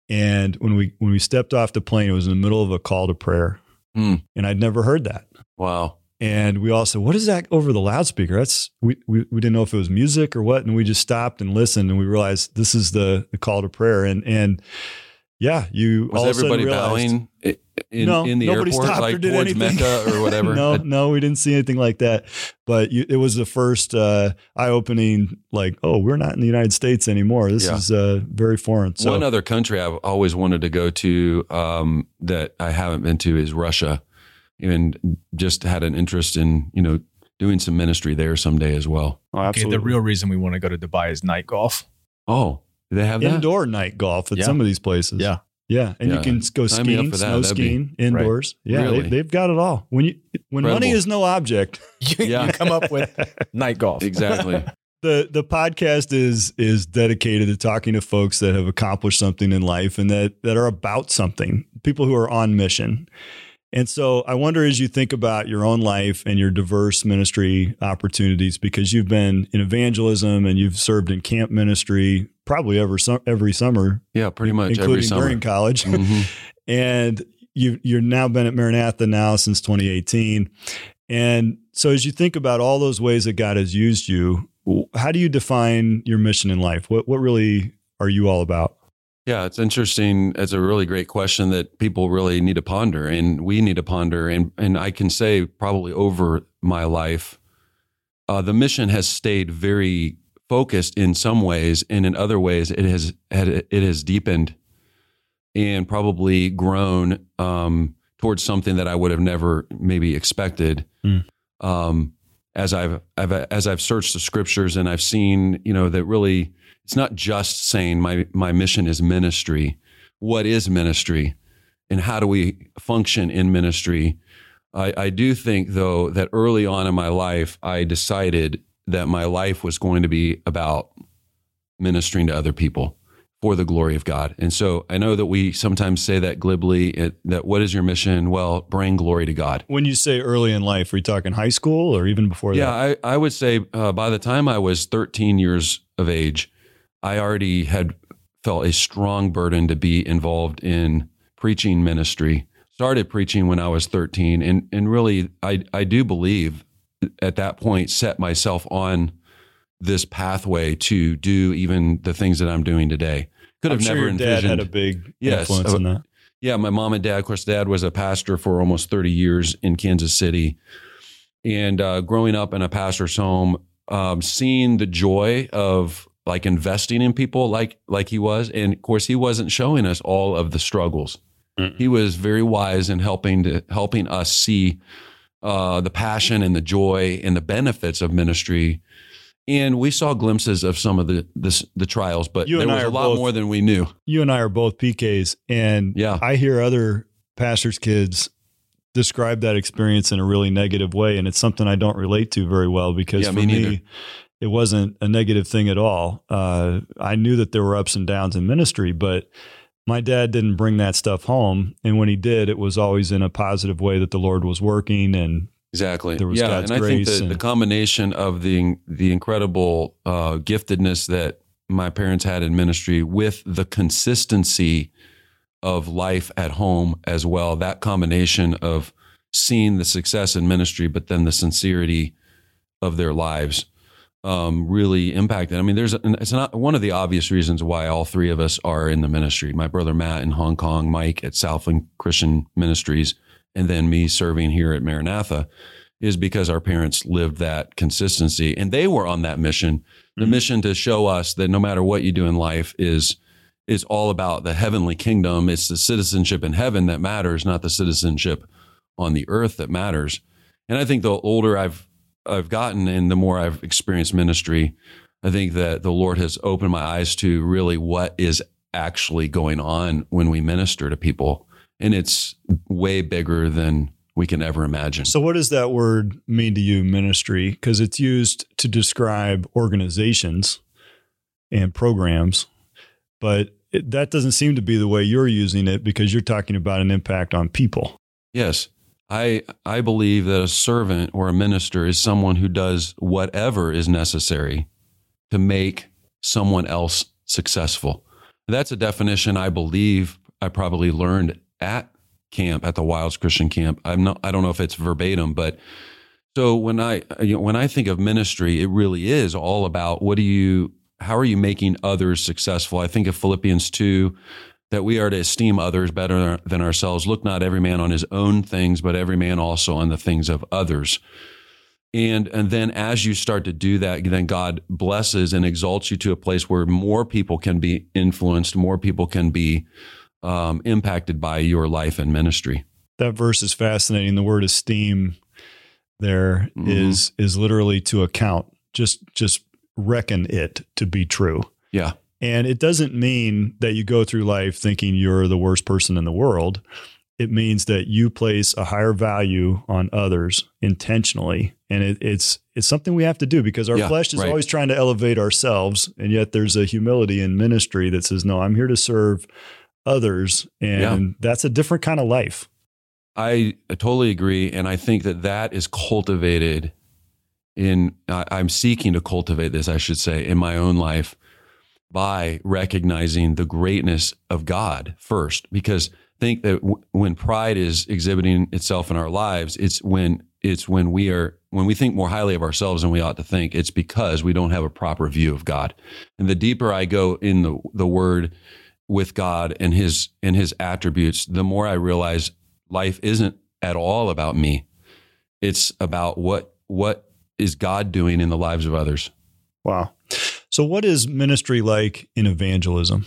And when we when we stepped off the plane, it was in the middle of a call to prayer. Hmm. And I'd never heard that. wow, And we all said, What is that over the loudspeaker? That's we, we we didn't know if it was music or what. And we just stopped and listened and we realized this is the, the call to prayer. And and yeah, you was all of a sudden everybody realized- bowing in, No, in the nobody airport, stopped or like did towards anything. Mecca or whatever? no, no, we didn't see anything like that. But you, it was the first uh, eye-opening. Like, oh, we're not in the United States anymore. This Yeah. is uh, very foreign. So, One other country I've always wanted to go to um, that I haven't been to is Russia, and just had an interest in you know doing some ministry there someday as well. oh, Okay, the real reason we want to go to Dubai is night golf. Oh, do they have that? indoor night golf at Yeah. some of these places. Yeah. yeah, and Yeah. you can go Sign skiing, snow That'd be- skiing indoors. Yeah, Really? they, they've got it all. When you when money is no object, You, Yeah. you come up with night golf. Exactly. the the podcast is is dedicated to talking to folks that have accomplished something in life and that that are about something people who are on mission and so i wonder as you think about your own life and your diverse ministry opportunities because you've been in evangelism and you've served in camp ministry probably every every summer Yeah, pretty much including every summer. during college Mhm. and you you've now been at Maranatha now since 2018. And so as you think about all those ways that God has used you, how do you define your mission in life? What what really are you all about? Yeah, it's interesting. It's a really great question that people really need to ponder, and we need to ponder. And and I can say probably over my life, uh, the mission has stayed very focused in some ways, and in other ways, it has had it has deepened and probably grown um, towards something that I would have never maybe expected. Mm. Um, as I've, I've as I've searched the scriptures and I've seen, you know, that really it's not just saying my my mission is ministry. What is ministry? and how do we function in ministry. I, I do think, though, that early on in my life, I decided that my life was going to be about ministering to other people for the glory of God. And so I know that we sometimes say that glibly it, that what is your mission? Well, bring glory to God. When you say early in life, are you talking high school or even before Yeah, that? I, I would say uh, by the time I was 13 years of age, I already had felt a strong burden to be involved in preaching ministry. Started preaching when I was 13, and and really, I I do believe at that point set myself on this pathway to do even the things that I'm doing today. Could have I'm sure never dad envisioned. had a big Yes, influence uh, in that. Yeah, my mom and dad. Of course, dad was a pastor for almost 30 years in Kansas City. And uh, growing up in a pastor's home, um, seeing the joy of like investing in people like like he was. And of course, he wasn't showing us all of the struggles. Mm-mm. He was very wise in helping to helping us see uh, the passion and the joy and the benefits of ministry. And we saw glimpses of some of the the, the trials, but You there was a lot both- more than we knew. You and I are both PKs, and Yeah. I hear other pastors' kids describe that experience in a really negative way, and it's something I don't relate to very well because Yeah, for me me, neither. It wasn't a negative thing at all. Uh, I knew that there were ups and downs in ministry, but my dad didn't bring that stuff home, and when he did, it was always in a positive way that the Lord was working and Exactly. There was yeah, God's and I think that the combination of the the incredible uh, giftedness that my parents had in ministry with the consistency of life at home as well, that combination of seeing the success in ministry, but then the sincerity of their lives um, really impacted. I mean, there's it's not one of the obvious reasons why all three of us are in the ministry. My brother Matt in Hong Kong, Mike at Southland Christian Ministries, and then me serving here at Maranatha is because our parents lived that consistency and they were on that mission the Mhm. mission to show us that no matter what you do in life is is all about the heavenly kingdom it's the citizenship in heaven that matters not the citizenship on the earth that matters and i think the older i've i've gotten and the more i've experienced ministry i think that the lord has opened my eyes to really what is actually going on when we minister to people and it's way bigger than we can ever imagine So, what does that word mean to you, ministry? Because it's used to describe organizations and programs, but it, that doesn't seem to be the way you're using it because you're talking about an impact on people. Yes. I I believe that a servant or a minister is someone who does whatever is necessary to make someone else successful. That's a definition I believe I probably learned at camp at the Wilds Christian Camp. I'm not I don't know if it's verbatim, but so when I you know, when I think of ministry, it really is all about what do you how are you making others successful? I think of Philippians 2 that we are to esteem others better than ourselves. Look not every man on his own things, but every man also on the things of others. And and then as you start to do that, then God blesses and exalts you to a place where more people can be influenced, more people can be um, impacted by your life and ministry. That verse is fascinating. The word esteem there is Mhm. is literally to account. Just just reckon it to be true. Yeah. And it doesn't mean that you go through life thinking you're the worst person in the world. It means that you place a higher value on others intentionally. And it, it's it's something we have to do because our Yeah, flesh is right. always trying to elevate ourselves. And yet there's a humility in ministry that says, No, I'm here to serve others. And Yeah. that's a different kind of life. I totally agree, and I think that that is cultivated in. I I'm seeking to cultivate this, I should say, in my own life by recognizing the greatness of God first, because think that w- when pride is exhibiting itself in our lives, it's when it's when we are when we think more highly of ourselves than we ought to think. It's because we don't have a proper view of God, and the deeper I go in the the Word with God and His and His attributes, the more I realize life isn't at all about me. It's about what what is God doing in the lives of others. Wow. So what is ministry like in evangelism?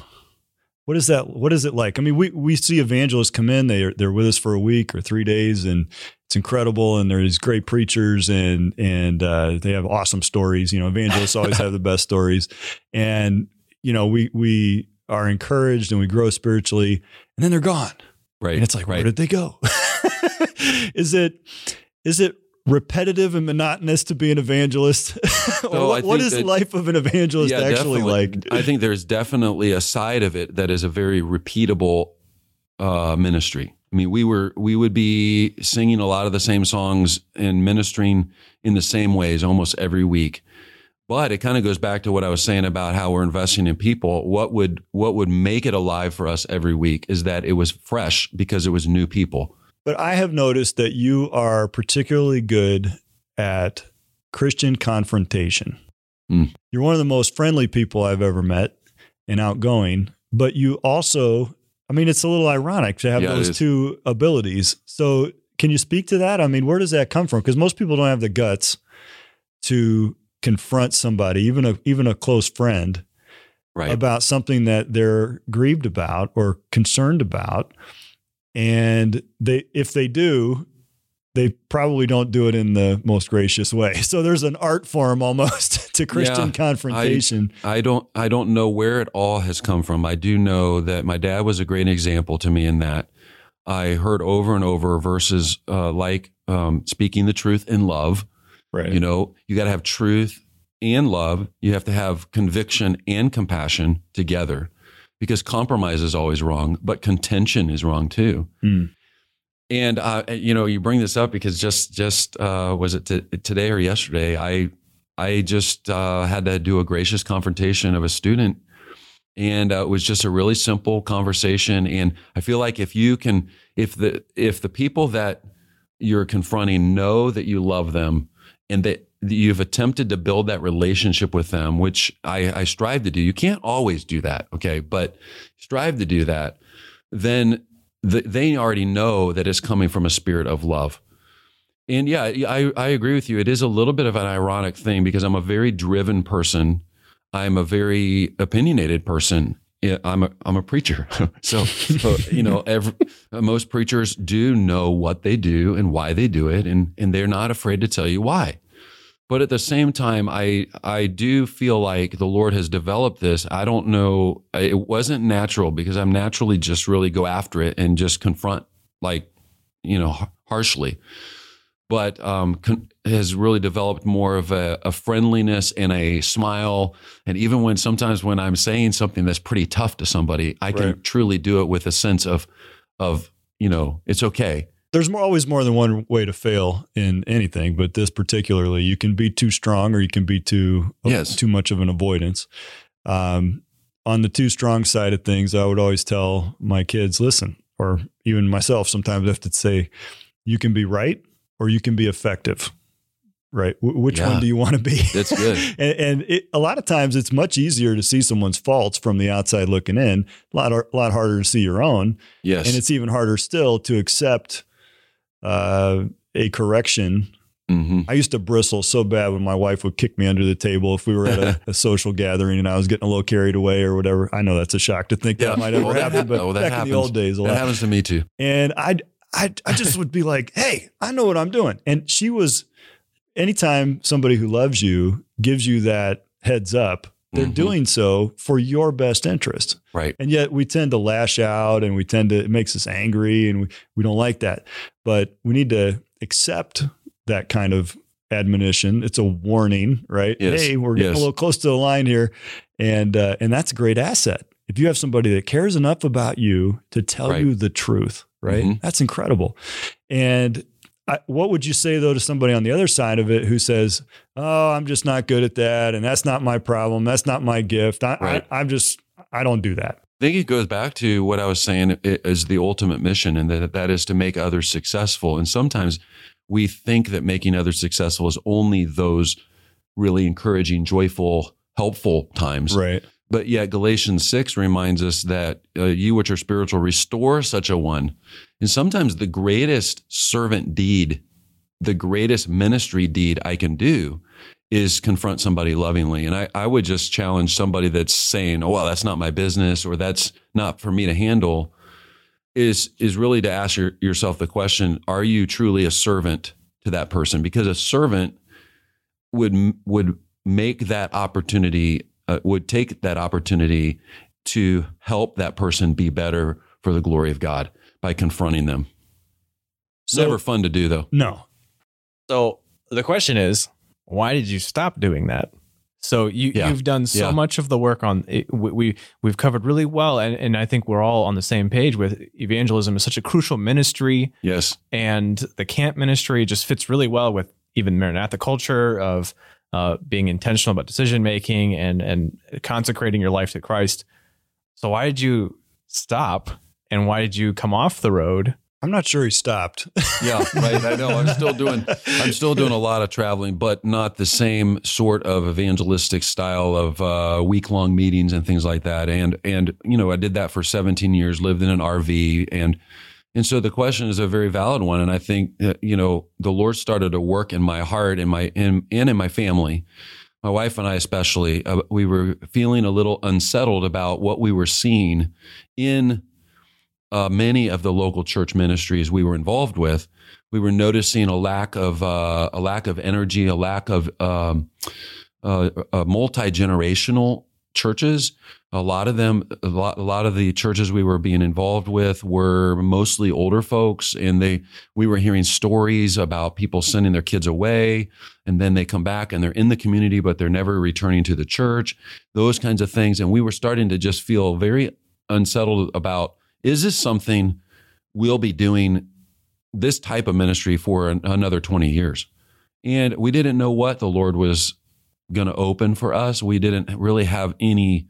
What is that? What is it like? I mean, we, we see evangelists come in, they are, they're with us for a week or three days and it's incredible. And there's great preachers and, and, uh, they have awesome stories. You know, evangelists always have the best stories. And, you know, we, we are encouraged and we grow spiritually and then they're gone. Right. And it's like, right. where did they go? is it is it repetitive and monotonous to be an evangelist? what, what is that- life of an evangelist Yeah, actually definitely. like? I think there's definitely a side of it that is a very repeatable uh, ministry. I mean, we were we would be singing a lot of the same songs and ministering in the same ways almost every week. But it kind of goes back to what I was saying about how we're investing in people. What would what would make it alive for us every week is that it was fresh because it was new people. But I have noticed that you are particularly good at Christian confrontation. Mm. You're one of the most friendly people I've ever met and outgoing, but you also, I mean, it's a little ironic to have Yeah, those two abilities. So, can you speak to that? I mean, where does that come from? Because most people don't have the guts to confront somebody, even a even a close friend, Right. about something that they're grieved about or concerned about and they if they do they probably don't do it in the most gracious way so there's an art form almost to christian Yeah, confrontation I don't I don't know where it all has come from. I do know that my dad was a great example to me in that. I heard over and over verses uh, like um, speaking the truth in love. right You know, you got to have truth and love. You have to have conviction and compassion together because compromise is always wrong, but contention is wrong too. Hmm. And uh, you know, you bring this up because just just uh, was it t- today or yesterday? I I just uh, had to do a gracious confrontation of a student, and uh, it was just a really simple conversation. And I feel like if you can, if the if the people that you're confronting know that you love them and that you've attempted to build that relationship with them, which I, I strive to do. You can't always do that, okay, but strive to do that. Then the, they already know that it's coming from a spirit of love. And yeah, I, I agree with you. It is a little bit of an ironic thing because I'm a very driven person. I'm a very opinionated person. I'm a I'm a preacher, so you know every, most preachers do know what they do and why they do it, and and they're not afraid to tell you why. But at the same time, I I do feel like the Lord has developed this. I don't know. It wasn't natural because I'm naturally just really go after it and just confront like you know harshly. But um, con- has really developed more of a, a friendliness and a smile. And even when sometimes when I'm saying something that's pretty tough to somebody, I can truly do it with a sense of of you know it's okay. There's more, always more than one way to fail in anything but this particularly you can be too strong or you can be too Yes. too much of an avoidance um, on the too strong side of things i would always tell my kids listen or even myself sometimes i have to say you can be right or you can be effective right Wh- which Yeah. one do you want to be That's good. and and it, a lot of times it's much easier to see someone's faults from the outside looking in a lot, a lot harder to see your own Yes. and it's even harder still to accept uh, a correction. hmm I used to bristle so bad when my wife would kick me under the table if we were at a, a social gathering and I was getting a little carried away or whatever. I know that's a shock to think Yeah. that might ever Well, happen, hap- but oh, that back in happens. the old days, a That happens to me too. And I, I, I just would be like, "Hey, I know what I'm doing." And she was. Anytime somebody who loves you gives you that heads up, they're Mhm. doing so for your best interest. Right. And yet we tend to lash out and we tend to, it makes us angry and we, we don't like that. But we need to accept that kind of admonition. It's a warning, right? Yes. Hey, we're getting Yes. a little close to the line here. And, uh, and that's a great asset. If you have somebody that cares enough about you to tell Right. you the truth, right? Mhm. That's incredible. And I, what would you say though to somebody on the other side of it who says, "Oh, I'm just not good at that, and that's not my problem. That's not my gift. I, Right. I, I'm just, I don't do that." I think it goes back to what I was saying is the ultimate mission, and that that is to make others successful. And sometimes we think that making others successful is only those really encouraging, joyful, helpful times. Right. But yet Galatians 6 reminds us that uh, you which are spiritual restore such a one. And sometimes the greatest servant deed, the greatest ministry deed I can do is confront somebody lovingly. And I, I would just challenge somebody that's saying, oh, well, that's not my business or that's not for me to handle is, is really to ask your, yourself the question, are you truly a servant to that person? Because a servant would, would make that opportunity uh, would take that opportunity to help that person be better for the glory of God. by confronting them. So- Never fun to do though. No. So the question is, why did you stop doing that? So you Yeah. you've done so Yeah. much of the work on it, we, we we've covered really well, and, and I think we're all on the same page with evangelism is such a crucial ministry, Yes. and the camp ministry just fits really well with even Maranatha culture of uh, being intentional about decision making and and consecrating your life to Christ. So why did you stop, and why did you come off the road? I'm not sure he stopped. Yeah, right. I know. I'm still doing I'm still doing a lot of traveling, but not the same sort of evangelistic style of uh, week long meetings and things like that. And and you know, I did that for 17 years, lived in an RV, and and so the question is a very valid one. And I think you know the Lord started to work in my heart and my in, and in my family. My wife and I, especially, uh, we were feeling a little unsettled about what we were seeing in uh, many of the local church ministries we were involved with, we were noticing a lack of uh, a lack of energy, a lack of um, uh, multi generational churches. A lot of them, a lot, a lot of the churches we were being involved with were mostly older folks, and they we were hearing stories about people sending their kids away, and then they come back and they're in the community, but they're never returning to the church. Those kinds of things, and we were starting to just feel very unsettled about is this something we'll be doing this type of ministry for an, another 20 years and we didn't know what the lord was going to open for us we didn't really have any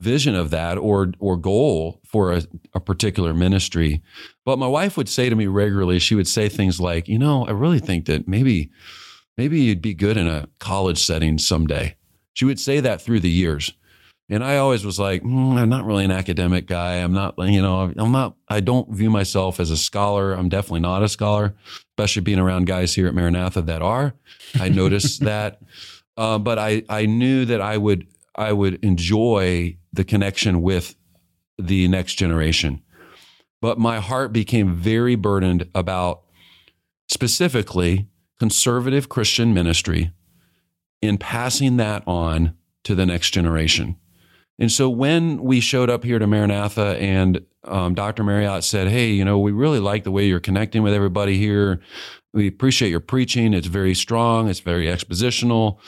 vision of that or or goal for a, a particular ministry but my wife would say to me regularly she would say things like you know i really think that maybe maybe you'd be good in a college setting someday she would say that through the years and I always was like, mm, I'm not really an academic guy. I'm not, you know, I'm not, I don't view myself as a scholar. I'm definitely not a scholar, especially being around guys here at Maranatha that are. I noticed that. Uh, but I, I knew that I would, I would enjoy the connection with the next generation. But my heart became very burdened about specifically conservative Christian ministry in passing that on to the next generation. And so when we showed up here to Maranatha and um, Dr. Marriott said, Hey, you know, we really like the way you're connecting with everybody here. We appreciate your preaching. It's very strong, it's very expositional.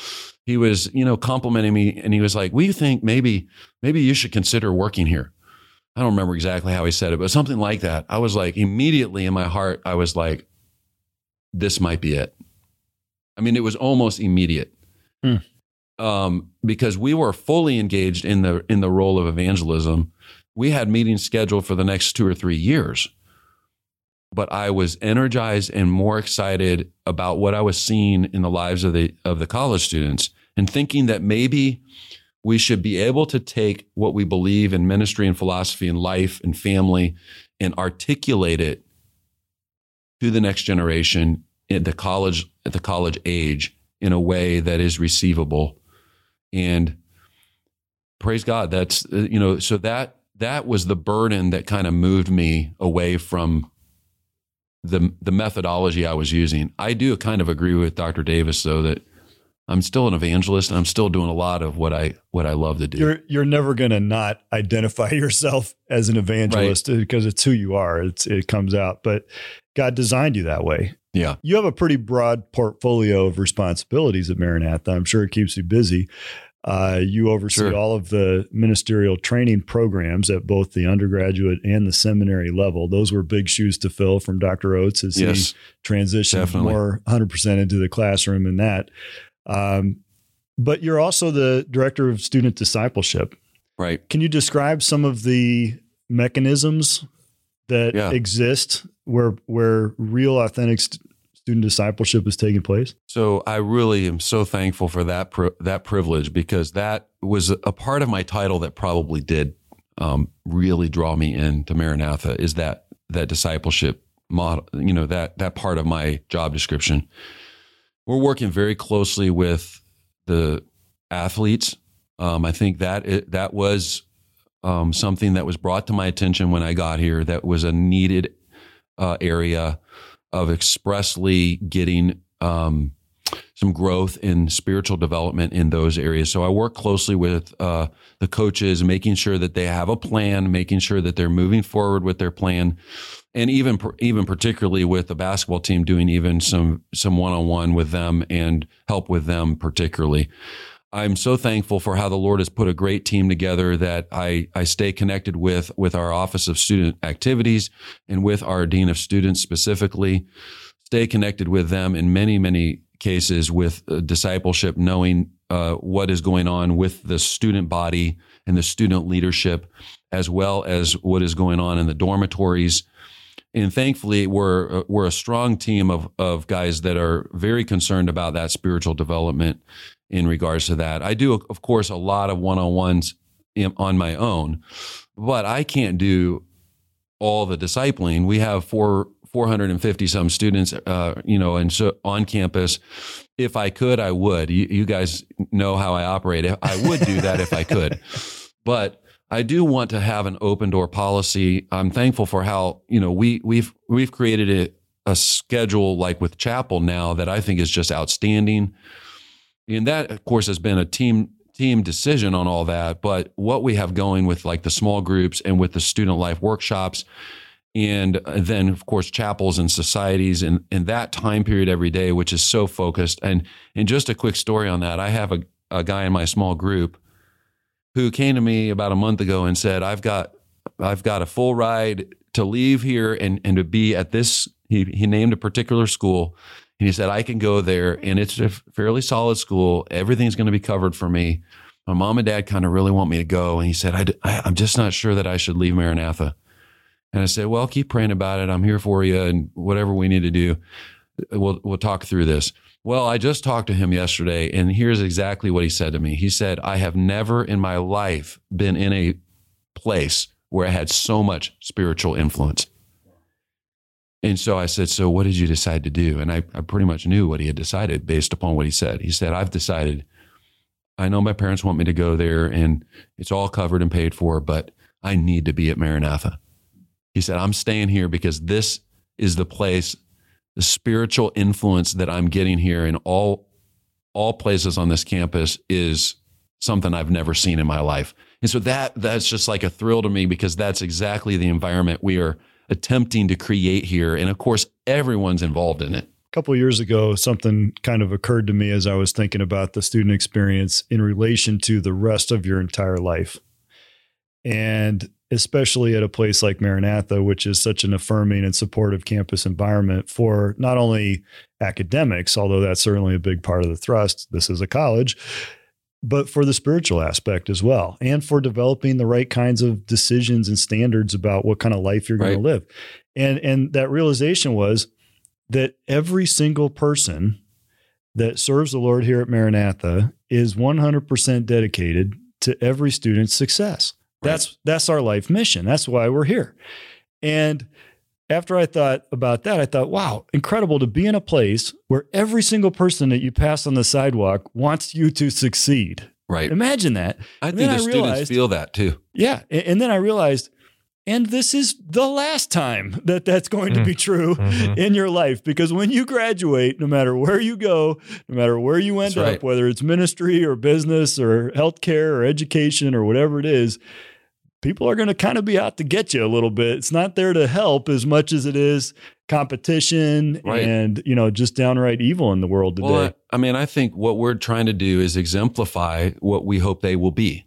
He was, you know, complimenting me and he was like, We think maybe, maybe you should consider working here. I don't remember exactly how he said it, but something like that. I was like, immediately in my heart, I was like, This might be it. I mean, it was almost immediate. Hmm. Um, because we were fully engaged in the in the role of evangelism. We had meetings scheduled for the next two or three years, but I was energized and more excited about what I was seeing in the lives of the of the college students, and thinking that maybe we should be able to take what we believe in ministry and philosophy and life and family, and articulate it to the next generation at the college at the college age in a way that is receivable. And praise god that's you know so that that was the burden that kind of moved me away from the the methodology i was using i do kind of agree with dr davis though that i'm still an evangelist and i'm still doing a lot of what i what i love to do You're you're never going to not identify yourself as an evangelist because it's who you are. It's it comes out. But God designed you that way. yeah You have a pretty broad portfolio of responsibilities at Maranatha. I'm sure it keeps you busy. Uh, you oversee Sure. all of the ministerial training programs at both the undergraduate and the seminary level. Those were big shoes to fill from Dr. Oats as yes he transitioned definitely. more 100% into the classroom in that. Um, but you're also the director of student discipleship. right Can you describe some of the mechanisms that Yeah. exist where where real authentic st- student discipleship is taking place? So I really am so thankful for that that privilege because that was a part of my title that probably did um, really draw me into Maranatha is that that discipleship model. You know that that part of my job description. We're working very closely with the athletes. Um, I think that it, that was um, something that was brought to my attention when I got here. That was a needed uh, area of expressly getting um, some growth in spiritual development in those areas. So I work closely with uh, the coaches, making sure that they have a plan, making sure that they're moving forward with their plan, and even even particularly with the basketball team, doing even some some one on one with them and help with them particularly. I'm so thankful for how the Lord has put a great team together that I, I stay connected with, with our Office of Student Activities and with our Dean of Students specifically. Stay connected with them in many, many cases with uh, discipleship, knowing uh, what is going on with the student body and the student leadership, as well as what is going on in the dormitories. And thankfully, we're uh, we're a strong team of of guys that are very concerned about that spiritual development in regards to that. I do, of course, a lot of one on ones on my own, but I can't do all the discipling. We have four 450 some students, uh, you know, and so on campus. If I could, I would. You, you guys know how I operate. I would do that if I could, but I do want to have an open door policy. I'm thankful for how you know we we've we've created a, a schedule like with chapel now that I think is just outstanding. And that, of course, has been a team team decision on all that. But what we have going with like the small groups and with the student life workshops, and then of course chapels and societies and, and that time period every day, which is so focused. And and just a quick story on that. I have a, a guy in my small group who came to me about a month ago and said, I've got I've got a full ride to leave here and, and to be at this. He, he named a particular school and he said, I can go there and it's a fairly solid school. Everything's going to be covered for me. My mom and dad kind of really want me to go. And he said, I, am just not sure that I should leave Maranatha. And I said, well, keep praying about it. I'm here for you and whatever we need to do, we'll, we'll talk through this. Well, I just talked to him yesterday and here's exactly what he said to me. He said, I have never in my life been in a place where I had so much spiritual influence. And so I said, So what did you decide to do? And I, I pretty much knew what he had decided based upon what he said. He said, I've decided, I know my parents want me to go there and it's all covered and paid for, but I need to be at Maranatha. He said, I'm staying here because this is the place, the spiritual influence that I'm getting here in all all places on this campus is something I've never seen in my life. And so that that's just like a thrill to me because that's exactly the environment we are attempting to create here. And of course, everyone's involved in it. A couple years ago, something kind of occurred to me as I was thinking about the student experience in relation to the rest of your entire life. And especially at a place like Maranatha, which is such an affirming and supportive campus environment for not only academics, although that's certainly a big part of the thrust. This is a college, but for the spiritual aspect as well, and for developing the right kinds of decisions and standards about what kind of life you're going to live. And and that realization was that every single person that serves the Lord here at Maranatha is 100% dedicated to every student's success. Right. That's that's our life mission. That's why we're here. And after I thought about that, I thought, wow, incredible to be in a place where every single person that you pass on the sidewalk wants you to succeed. Right. Imagine that. I and think the I students realized, feel that too. Yeah. And then I realized, and this is the last time that that's going to be mm-hmm. true mm-hmm. in your life because when you graduate, no matter where you go, no matter where you end up, whether it's ministry or business or healthcare or education or whatever it is, people are going to kind of be out to get you a little bit. It's not there to help as much as it is competition right. and, you know, just downright evil in the world today. Well, I mean, I think what we're trying to do is exemplify what we hope they will be.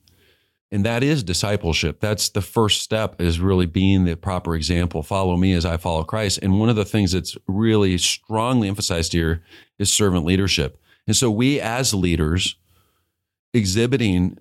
And that is discipleship. That's the first step is really being the proper example. Follow me as I follow Christ. And one of the things that's really strongly emphasized here is servant leadership. And so we as leaders exhibiting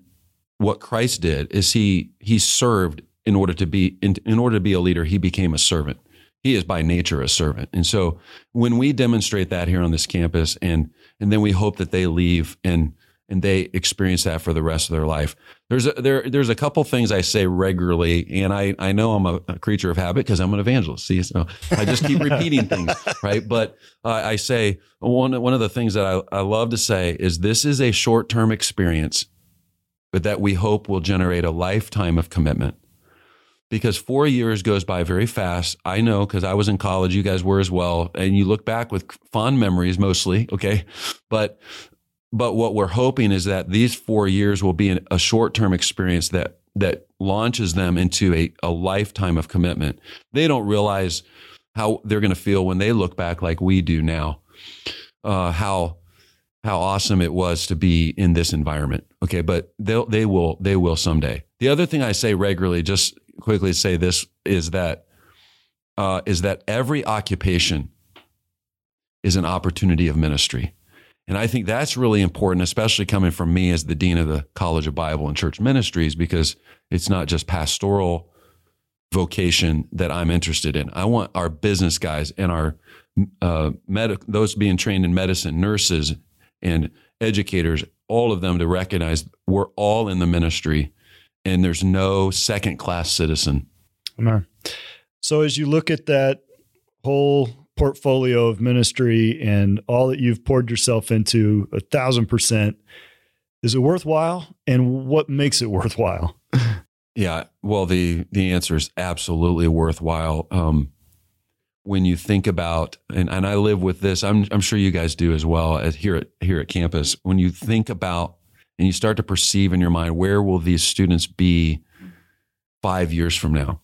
what Christ did is he he served in order to be in, in order to be a leader, he became a servant. He is by nature a servant. And so when we demonstrate that here on this campus and and then we hope that they leave and and they experience that for the rest of their life. There's a, there there's a couple things I say regularly, and I I know I'm a, a creature of habit because I'm an evangelist. See, so I just keep repeating things, right? But uh, I say one one of the things that I, I love to say is this is a short term experience but that we hope will generate a lifetime of commitment. because four years goes by very fast. I know because I was in college, you guys were as well, and you look back with fond memories mostly. Okay, but but what we're hoping is that these four years will be a short term experience that that launches them into a, a lifetime of commitment. They don't realize how they're going to feel when they look back like we do now. Uh, how how awesome it was to be in this environment. Okay, but they they will they will someday. The other thing I say regularly, just quickly say this, is that uh, is that every occupation is an opportunity of ministry. And I think that's really important, especially coming from me as the dean of the College of Bible and Church Ministries, because it's not just pastoral vocation that I'm interested in. I want our business guys and our uh, med- those being trained in medicine, nurses, and educators, all of them to recognize we're all in the ministry, and there's no second class citizen. Amen. So as you look at that whole portfolio of ministry and all that you've poured yourself into, a thousand percent, is it worthwhile? And what makes it worthwhile? Yeah, well, the the answer is absolutely worthwhile. Um, when you think about, and, and I live with this, I'm I'm sure you guys do as well as here at here at campus. When you think about and you start to perceive in your mind where will these students be five years from now,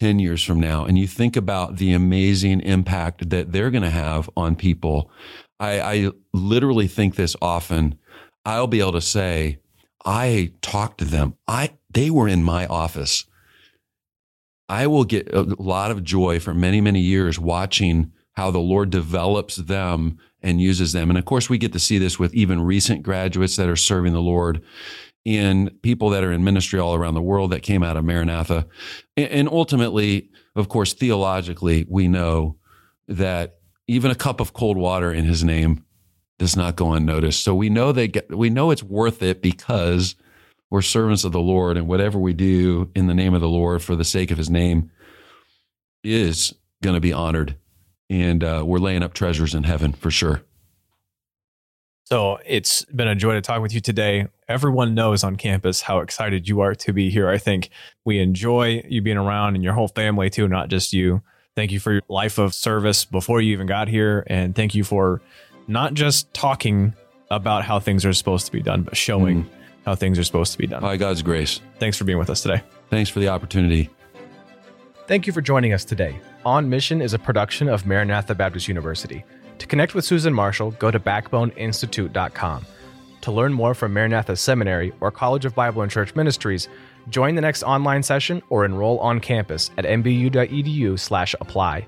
ten years from now, and you think about the amazing impact that they're going to have on people. I, I literally think this often. I'll be able to say, I talked to them. I they were in my office. I will get a lot of joy for many, many years watching how the Lord develops them and uses them. And of course, we get to see this with even recent graduates that are serving the Lord and people that are in ministry all around the world that came out of Maranatha. And ultimately, of course, theologically, we know that even a cup of cold water in his name does not go unnoticed. So we know they get, we know it's worth it because we're servants of the Lord, and whatever we do in the name of the Lord for the sake of His name is going to be honored, and uh, we're laying up treasures in heaven for sure. So it's been a joy to talk with you today. Everyone knows on campus how excited you are to be here. I think we enjoy you being around and your whole family too, not just you. Thank you for your life of service before you even got here. And thank you for not just talking about how things are supposed to be done, but showing mm how things are supposed to be done. By God's grace. Thanks for being with us today. Thanks for the opportunity. Thank you for joining us today. On Mission is a production of Maranatha Baptist University. To connect with Susan Marshall, go to backboneinstitute.com. To learn more from Maranatha Seminary or College of Bible and Church Ministries, join the next online session or enroll on campus at mbu.edu/apply.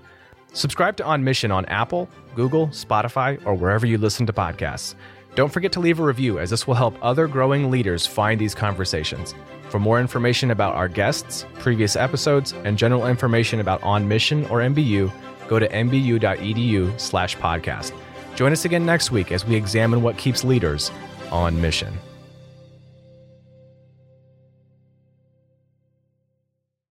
Subscribe to On Mission on Apple, Google, Spotify, or wherever you listen to podcasts. Don't forget to leave a review, as this will help other growing leaders find these conversations. For more information about our guests, previous episodes, and general information about On Mission or MBU, go to mbu.edu/podcast. Join us again next week as we examine what keeps leaders on mission.